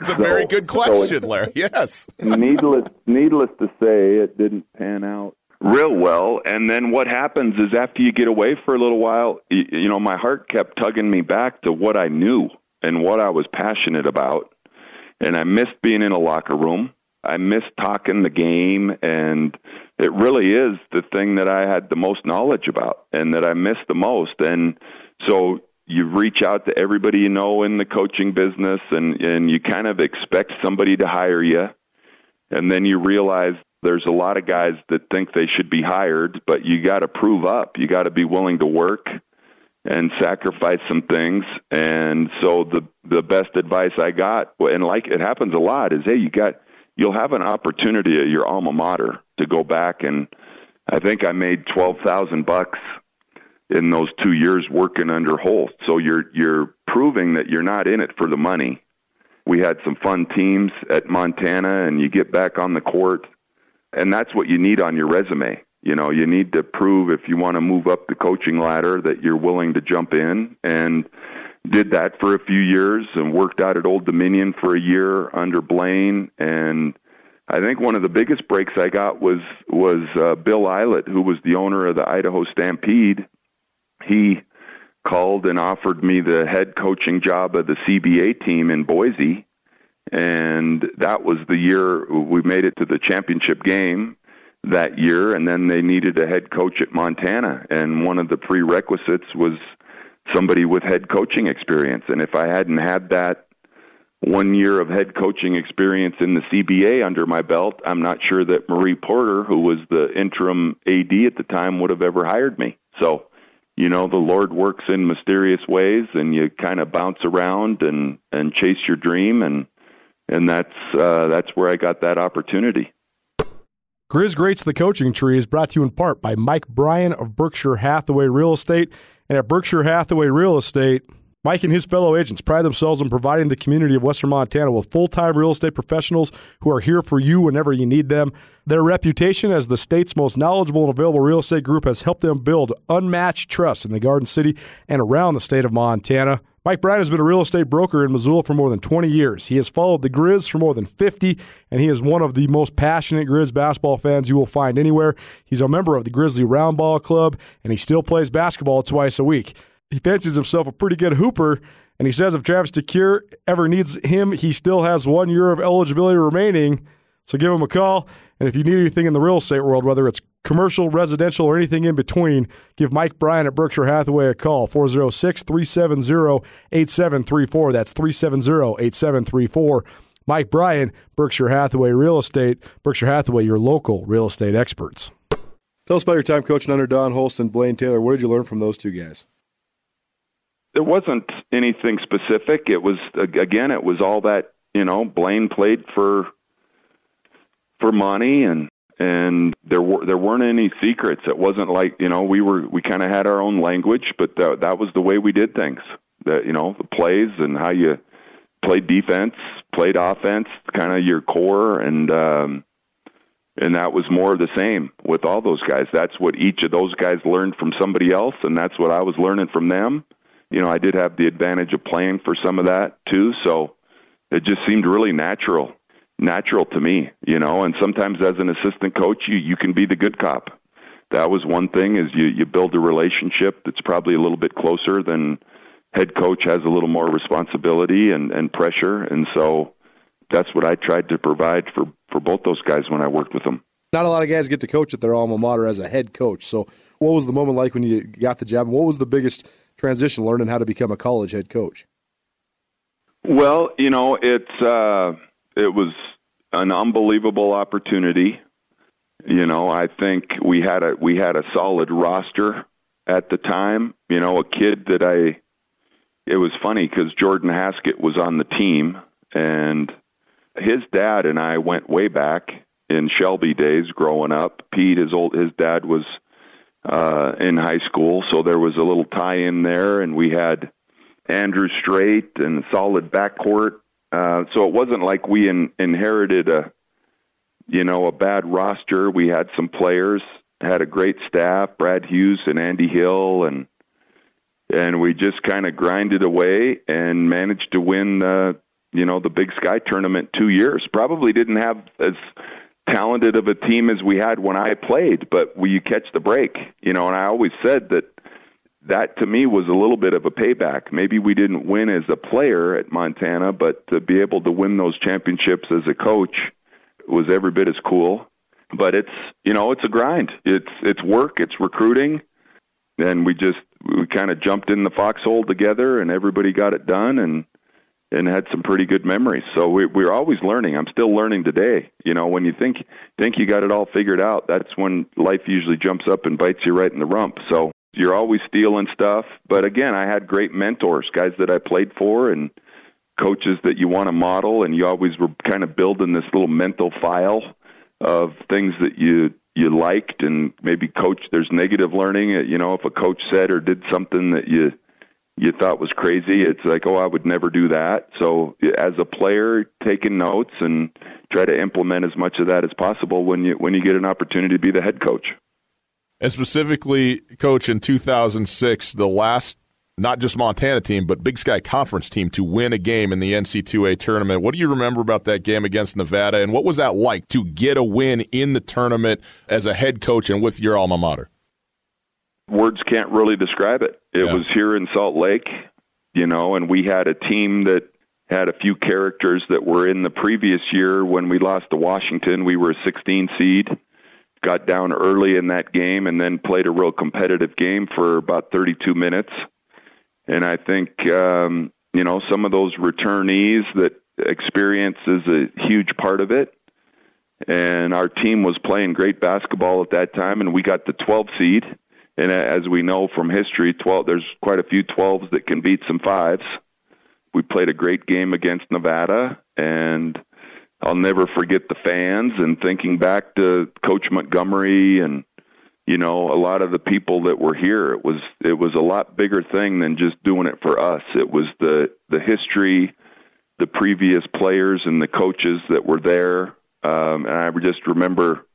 It's a very good question, so Larry. Yes. needless, needless to say, it didn't pan out real well. And then what happens is after you get away for a little while, you, you know, my heart kept tugging me back to what I knew and what I was passionate about. And I missed being in a locker room. I miss talking the game, and it really is the thing that I had the most knowledge about and that I miss the most. And so you reach out to everybody you know in the coaching business, and and you kind of expect somebody to hire you, and then you realize there's a lot of guys that think they should be hired, but you got to prove up. You got to be willing to work and sacrifice some things. And so the the best advice I got, and like it happens a lot, is hey, you got you'll have an opportunity at your alma mater to go back and I think I made twelve thousand bucks in those two years working under Holst. So you're you're proving that you're not in it for the money. We had some fun teams at Montana and you get back on the court and that's what you need on your resume. You know, you need to prove if you want to move up the coaching ladder that you're willing to jump in and did that for a few years and worked out at Old Dominion for a year under Blaine and I think one of the biggest breaks I got was was uh, Bill Ilett, who was the owner of the Idaho Stampede. He called and offered me the head coaching job of the CBA team in Boise, and that was the year we made it to the championship game that year. And then they needed a head coach at Montana, and one of the prerequisites was somebody with head coaching experience. And if I hadn't had that one year of head coaching experience in the CBA under my belt, I'm not sure that Marie Porter, who was the interim AD at the time, would have ever hired me. So, you know, the Lord works in mysterious ways, and you kind of bounce around and and chase your dream, and and that's uh, that's where I got that opportunity. Grizz Greats the Coaching Tree is brought to you in part by Mike Bryan of Berkshire Hathaway Real Estate. And at Berkshire Hathaway Real Estate, Mike and his fellow agents pride themselves on providing the community of Western Montana with full time real estate professionals who are here for you whenever you need them. Their reputation as the state's most knowledgeable and available real estate group has helped them build unmatched trust in the Garden City and around the state of Montana. Mike Bryan has been a real estate broker in Missoula for more than 20 years. He has followed the Grizz for more than 50, and he is one of the most passionate Grizz basketball fans you will find anywhere. He's a member of the Grizzly Roundball Club, and he still plays basketball twice a week he fancies himself a pretty good hooper. And he says if Travis DeCuire ever needs him, he still has one year of eligibility remaining. So give him a call. And if you need anything in the real estate world, whether it's commercial, residential, or anything in between, give Mike Bryan at Berkshire Hathaway a call, 406 370 8734. That's 370 8734. Mike Bryan, Berkshire Hathaway Real Estate. Berkshire Hathaway, your local real estate experts. Tell us about your time coaching under Don Holst and Blaine Taylor. What did you learn from those two guys? There wasn't anything specific. It was again, it was all that you know. Blaine played for for Monty, and and there were there weren't any secrets. It wasn't like you know we were we kind of had our own language, but that, that was the way we did things. That you know the plays and how you played defense, played offense, kind of your core, and um, and that was more of the same with all those guys. That's what each of those guys learned from somebody else, and that's what I was learning from them. You know, I did have the advantage of playing for some of that too, so it just seemed really natural, natural to me. You know, and sometimes as an assistant coach, you you can be the good cop. That was one thing is you you build a relationship that's probably a little bit closer than head coach has a little more responsibility and, and pressure, and so that's what I tried to provide for for both those guys when I worked with them. Not a lot of guys get to coach at their alma mater as a head coach. So, what was the moment like when you got the job? what was the biggest transition learning how to become a college head coach? Well, you know, it's uh, it was an unbelievable opportunity. You know, I think we had a we had a solid roster at the time. You know, a kid that I it was funny because Jordan Hasquet was on the team, and his dad and I went way back in Shelby days growing up. Pete, his old his dad was uh, in high school, so there was a little tie in there, and we had Andrew Strait and solid backcourt. Uh, so it wasn't like we in, inherited a you know a bad roster. We had some players, had a great staff, Brad Huse and Andy Hill, and and we just kind of grinded away and managed to win the you know the Big Sky tournament two years. Probably didn't have as talented of a team as we had when I played, but we catch the break, you know. And I always said that that to me was a little bit of a payback. Maybe we didn't win as a player at Montana, but to be able to win those championships as a coach was every bit as cool. But it's you know it's a grind. It's it's work. It's recruiting, and we just we kind of jumped in the foxhole together, and everybody got it done, and and had some pretty good memories. So we, we're always learning. I'm still learning today. You know, when you think think you got it all figured out, that's when life usually jumps up and bites you right in the rump. So you're always stealing stuff. But again, I had great mentors, guys that I played for, and coaches that you want to model, and you always were kind of building this little mental file of things that you you liked and maybe coach there's negative learning you know if a coach said or did something that you you thought was crazy it's like oh i would never do that so as a player taking notes and try to implement as much of that as possible when you when you get an opportunity to be the head coach and specifically coach in 2006 the last not just Montana team, but Big Sky Conference team to win a game in the NC2A tournament. What do you remember about that game against Nevada, and what was that like to get a win in the tournament as a head coach and with your alma mater? Words can't really describe it. It yeah. was here in Salt Lake, you know, and we had a team that had a few characters that were in the previous year when we lost to Washington. We were a 16 seed, got down early in that game, and then played a real competitive game for about 32 minutes and I think um, you know some of those returnees that experience is a huge part of it. And our team was playing great basketball at that time, and we got the 12 seed. And as we know from history, 12 there's quite a few 12s that can beat some fives. We played a great game against Nevada, and I'll never forget the fans. And thinking back to Coach Montgomery and you know a lot of the people that were here it was it was a lot bigger thing than just doing it for us it was the the history the previous players and the coaches that were there um and i just remember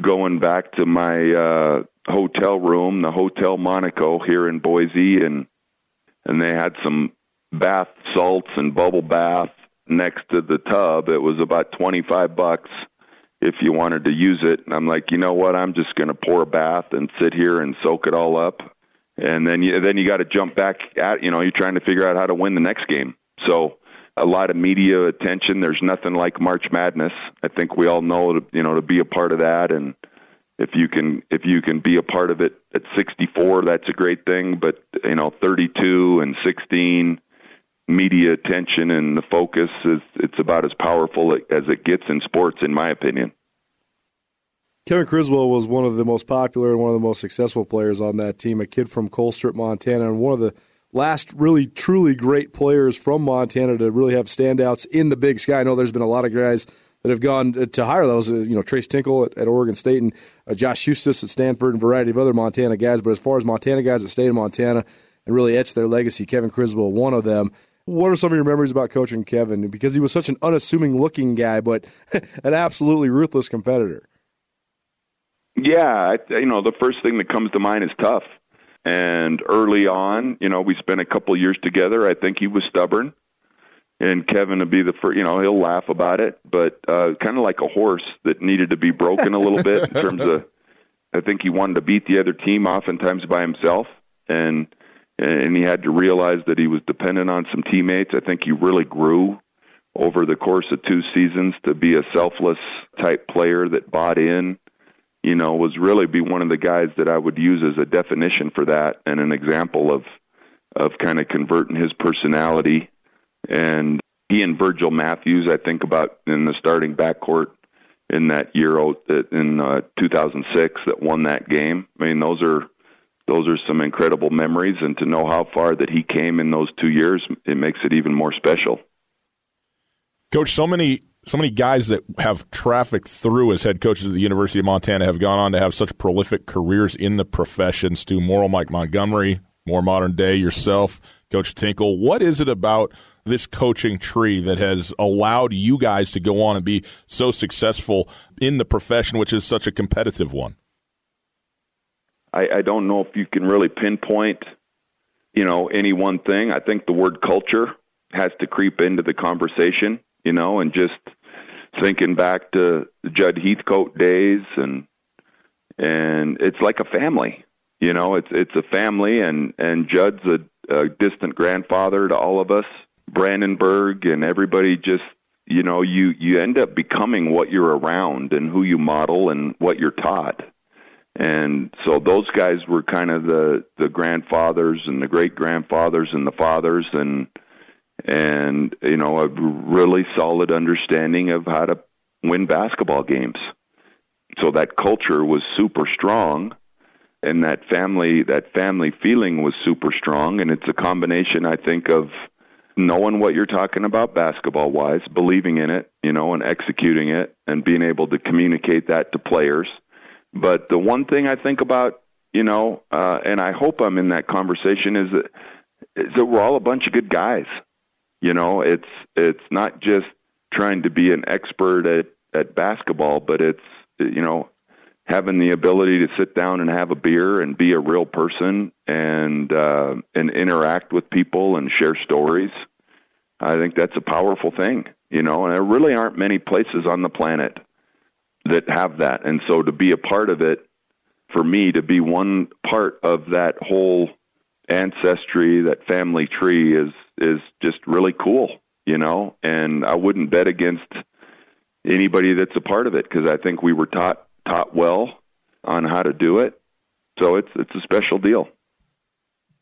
going back to my uh hotel room the hotel monaco here in boise and and they had some bath salts and bubble bath next to the tub it was about 25 bucks if you wanted to use it. And I'm like, you know what? I'm just going to pour a bath and sit here and soak it all up. And then you then you got to jump back at you know you're trying to figure out how to win the next game. So a lot of media attention. There's nothing like March Madness. I think we all know, you know, to be a part of that, and if you can, if you can be a part of it at 64, that's a great thing. But you know, 32 and 16, media attention and the focus is it's about as powerful as it gets in sports, in my opinion. Kevin Criswell was one of the most popular and one of the most successful players on that team. A kid from Colstrip, Montana, and one of the last really truly great players from Montana to really have standouts in the Big Sky. I know there's been a lot of guys that have gone to higher levels. Uh, you know, Tres Tinkle at, at Oregon State and uh, Josh Huestis at Stanford, and a variety of other Montana guys. But as far as Montana guys that stayed in Montana and really etched their legacy, Kevin Criswell, one of them. What are some of your memories about coaching Kevin? Because he was such an unassuming looking guy, but an absolutely ruthless competitor. Yeah, you know, the first thing that comes to mind is tough. And early on, you know, we spent a couple years together. I think he was stubborn, and Kevin would be the first. You know, he'll laugh about it, but uh, kind of like a horse that needed to be broken a little bit in terms of. I think he wanted to beat the other team oftentimes by himself, and and he had to realize that he was dependent on some teammates. I think he really grew over the course of two seasons to be a selfless type player that bought in you know, was really be one of the guys that I would use as a definition for that and an example of of kind of converting his personality. And he and Virgil Matthews, I think about in the starting backcourt in that year out in uh, 2006 that won that game. I mean, those are those are some incredible memories, and to know how far that he came in those two years, it makes it even more special. Coach, so many so many guys that have trafficked through as head coaches at the University of Montana have gone on to have such prolific careers in the profession. Stu Morrill, Mike Montgomery, more modern day yourself, Coach Tinkle. What is it about this coaching tree that has allowed you guys to go on and be so successful in the profession, which is such a competitive one? I, I don't know if you can really pinpoint, you know, any one thing. I think the word culture has to creep into the conversation you know, and just thinking back to Judd Heathcote days and and it's like a family. You know, it's it's a family and and Judd's a, a distant grandfather to all of us. Brandenburg and everybody just you know, you you end up becoming what you're around and who you model and what you're taught. And so those guys were kind of the the grandfathers and the great grandfathers and the fathers and and you know a really solid understanding of how to win basketball games. So that culture was super strong and that family that family feeling was super strong and it's a combination I think of knowing what you're talking about basketball wise, believing in it, you know, and executing it and being able to communicate that to players. But the one thing I think about, you know, uh, and I hope I'm in that conversation is that is that we're all a bunch of good guys. You know, it's it's not just trying to be an expert at at basketball, but it's you know having the ability to sit down and have a beer and be a real person and uh, and interact with people and share stories. I think that's a powerful thing, you know, and there really aren't many places on the planet that have that. And so to be a part of it, for me, to be one part of that whole ancestry, that family tree is is just really cool, you know. And I wouldn't bet against anybody that's a part of it because I think we were taught taught well on how to do it. So it's it's a special deal.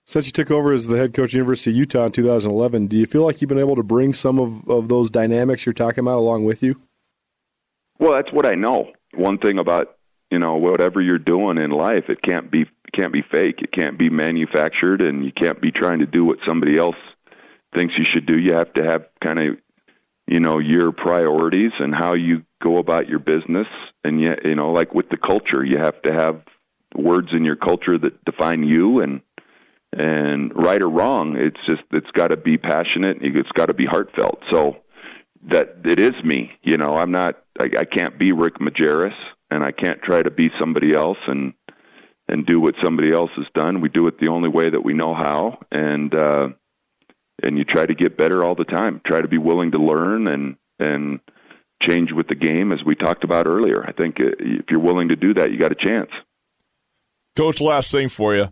Since you took over as the head coach of University of Utah in 2011, do you feel like you've been able to bring some of, of those dynamics you're talking about along with you? Well, that's what I know. One thing about you know whatever you're doing in life, it can't be can't be fake. It can't be manufactured, and you can't be trying to do what somebody else thinks you should do. You have to have kind of you know your priorities and how you go about your business, and yet you know like with the culture, you have to have words in your culture that define you and and right or wrong it's just it's got to be passionate it's got to be heartfelt so that it is me you know i'm not i, I can't be rick majerus and i can't try to be somebody else and and do what somebody else has done we do it the only way that we know how and uh and you try to get better all the time. Try to be willing to learn and and change with the game, as we talked about earlier. I think uh, if you're willing to do that, you got a chance. Coach, last thing for you: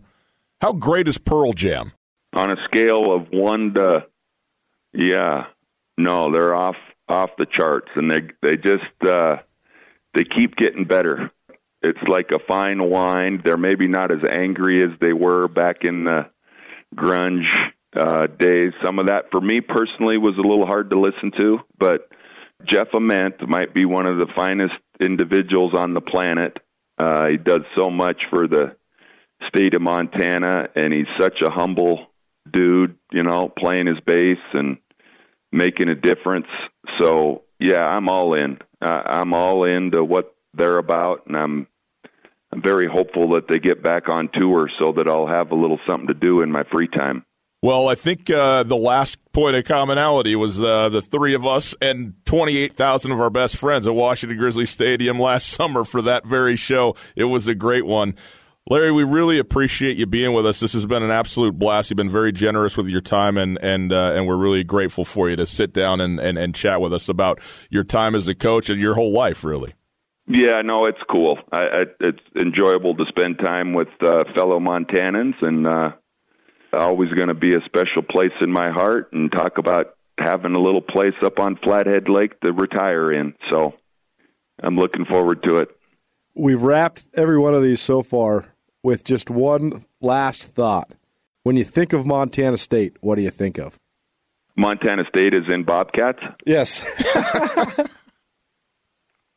How great is Pearl Jam? On a scale of one to, yeah, No, they're off off the charts, and they they just uh, they keep getting better. It's like a fine wine. They're maybe not as angry as they were back in the grunge uh, days. Some of that, for me personally, was a little hard to listen to. But Jeff Ament might be one of the finest individuals on the planet. Uh, he does so much for the state of Montana, and he's such a humble dude. You know, playing his bass and making a difference. So yeah, I'm all in. Uh, I'm all into what they're about, and I'm I'm very hopeful that they get back on tour so that I'll have a little something to do in my free time. Well, I think uh, the last point of commonality was uh, the three of us and 28,000 of our best friends at Washington Grizzly Stadium last summer for that very show. It was a great one. Larry, we really appreciate you being with us. This has been an absolute blast. You've been very generous with your time, and and uh, and we're really grateful for you to sit down and, and, and chat with us about your time as a coach and your whole life, really. Yeah, no, it's cool. I, I, it's enjoyable to spend time with uh, fellow Montanans, and uh, always going to be a special place in my heart. And talk about having a little place up on Flathead Lake to retire in. So I'm looking forward to it. We've wrapped every one of these so far with just one last thought. When you think of Montana State, what do you think of? Montana State is in Bobcats? Yes.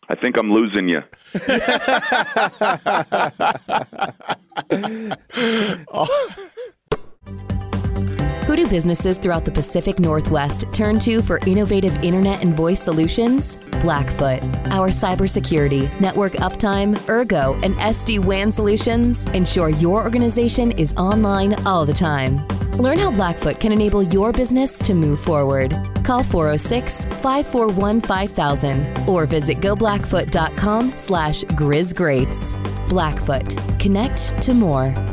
I think I'm losing you. Who do businesses throughout the Pacific Northwest turn to for innovative internet and voice solutions? Blackfoot. Our cybersecurity, network uptime, Ergo, and SD WAN solutions ensure your organization is online all the time. Learn how Blackfoot can enable your business to move forward. Call 406 541 5000 or visit goblackfoot.com slash grizzgreats. Blackfoot. Connect to more.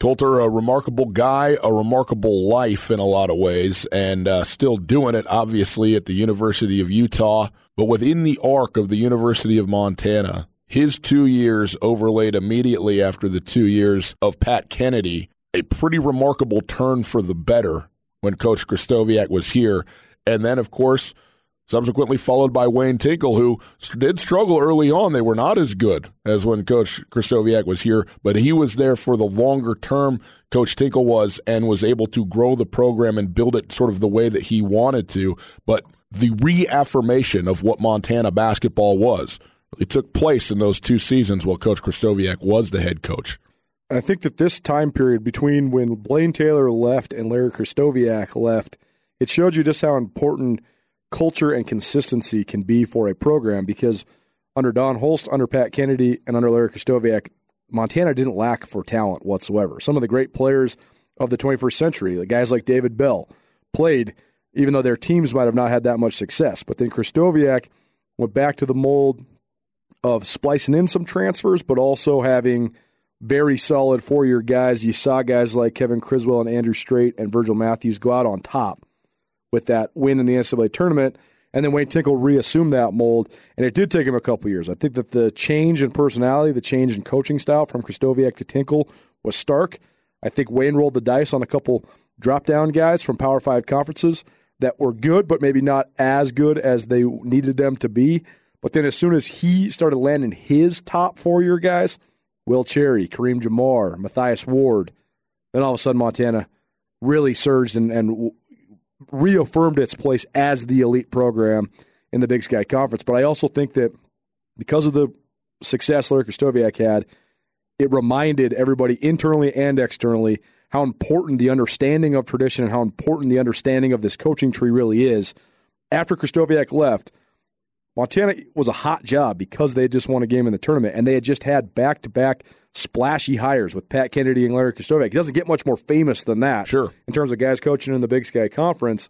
Colter, a remarkable guy, a remarkable life in a lot of ways, and uh, still doing it, obviously, at the University of Utah. But within the arc of the University of Montana, his two years overlaid immediately after the two years of Pat Kennedy, a pretty remarkable turn for the better when Coach Krystkowiak was here. And then, of course, subsequently followed by Wayne Tinkle, who did struggle early on. They were not as good as when Coach Krystkowiak was here, but he was there for the longer term. Coach Tinkle was and was able to grow the program and build it sort of the way that he wanted to. But the reaffirmation of what Montana basketball was it took place in those two seasons while Coach Krystkowiak was the head coach. I think that this time period between when Blaine Taylor left and Larry Krystkowiak left, it showed you just how important – culture and consistency can be for a program because under Don Holst, under Pat Kennedy, and under Larry Krystkowiak, Montana didn't lack for talent whatsoever. Some of the great players of the 21st century, the guys like David Bell, played even though their teams might have not had that much success. But then Krystkowiak went back to the mold of splicing in some transfers, but also having very solid four year guys. You saw guys like Kevin Criswell and Andrew Strait and Virgil Matthews go out on top with that win in the NCAA tournament. And then Wayne Tinkle reassumed that mold, and it did take him a couple years. I think that the change in personality, the change in coaching style from Krystkowiak to Tinkle was stark. I think Wayne rolled the dice on a couple drop down guys from Power Five conferences that were good, but maybe not as good as they needed them to be. But then as soon as he started landing his top four year guys, Will Cherry, Kareem Jamar, Mathias Ward, then all of a sudden Montana really surged and, and reaffirmed its place as the elite program in the Big Sky Conference. But I also think that because of the success Larry Krystkowiak had, it reminded everybody internally and externally how important the understanding of tradition and how important the understanding of this coaching tree really is. After Krystkowiak left, Montana was a hot job because they had just won a game in the tournament and they had just had back to back splashy hires with Pat Kennedy and Larry Krystkowiak. He doesn't get much more famous than that sure. in terms of guys coaching in the Big Sky Conference.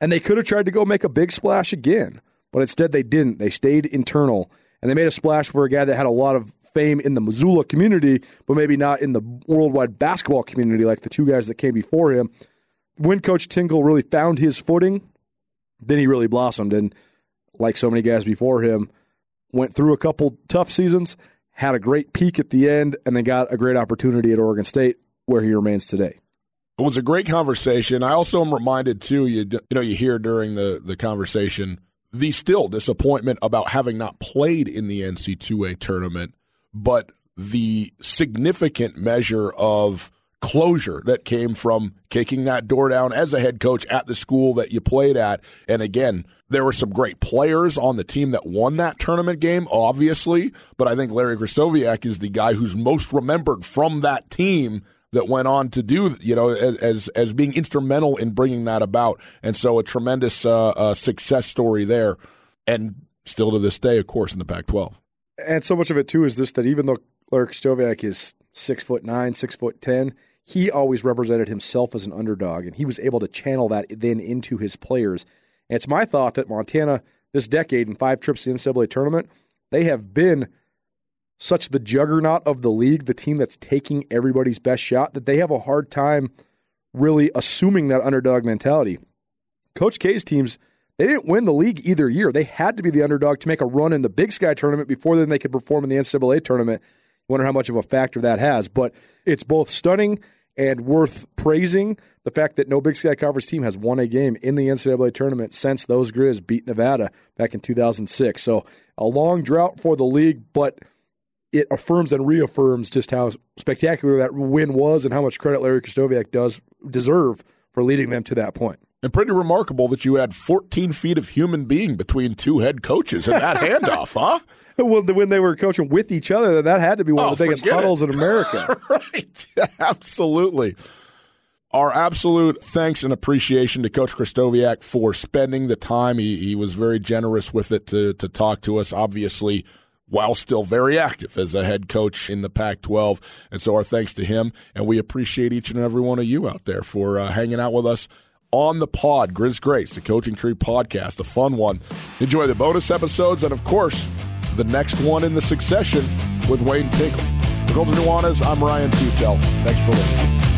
And they could have tried to go make a big splash again, but instead they didn't. They stayed internal and they made a splash for a guy that had a lot of fame in the Missoula community, but maybe not in the worldwide basketball community like the two guys that came before him. When Coach Tinkle really found his footing, then he really blossomed. And like so many guys before him, went through a couple tough seasons, had a great peak at the end, and then got a great opportunity at Oregon State, where he remains today. It was a great conversation. I also am reminded too. You you know you hear during the the conversation the still disappointment about having not played in the NC2A tournament, but the significant measure of closure that came from kicking that door down as a head coach at the school that you played at. And again, there were some great players on the team that won that tournament game, obviously, but I think Larry Krystkowiak is the guy who's most remembered from that team that went on to do, you know, as as being instrumental in bringing that about. And so a tremendous uh, uh, success story there, and still to this day, of course, in the Pac-12. And so much of it too is this that even though Larry Krystkowiak is six foot nine, six foot ten, he always represented himself as an underdog, and he was able to channel that then into his players. And it's my thought that Montana this decade in five trips to the NCAA tournament, they have been such the juggernaut of the league, the team that's taking everybody's best shot, that they have a hard time really assuming that underdog mentality. Coach K's teams, they didn't win the league either year. They had to be the underdog to make a run in the Big Sky tournament before then they could perform in the NCAA tournament. Wonder how much of a factor that has. But it's both stunning and worth praising the fact that no Big Sky Conference team has won a game in the NCAA tournament since those Grizz beat Nevada back in 2006. So a long drought for the league, but – it affirms and reaffirms just how spectacular that win was and how much credit Larry Krystkowiak does deserve for leading them to that point. And pretty remarkable that you had 14 feet of human being between two head coaches in that handoff, huh? Well, when they were coaching with each other, that had to be one oh, of the biggest huddles it. in America. right. Absolutely. Our absolute thanks and appreciation to Coach Krystkowiak for spending the time. He, he was very generous with it to, to talk to us. Obviously, while still very active as a head coach in the Pac 12. And so, our thanks to him. And we appreciate each and every one of you out there for uh, hanging out with us on the pod, Griz Greats, the Coaching Tree podcast, a fun one. Enjoy the bonus episodes and, of course, the next one in the succession with Wayne Tinkle. For Colter Nuanez, I'm Ryan Tootell. Thanks for listening.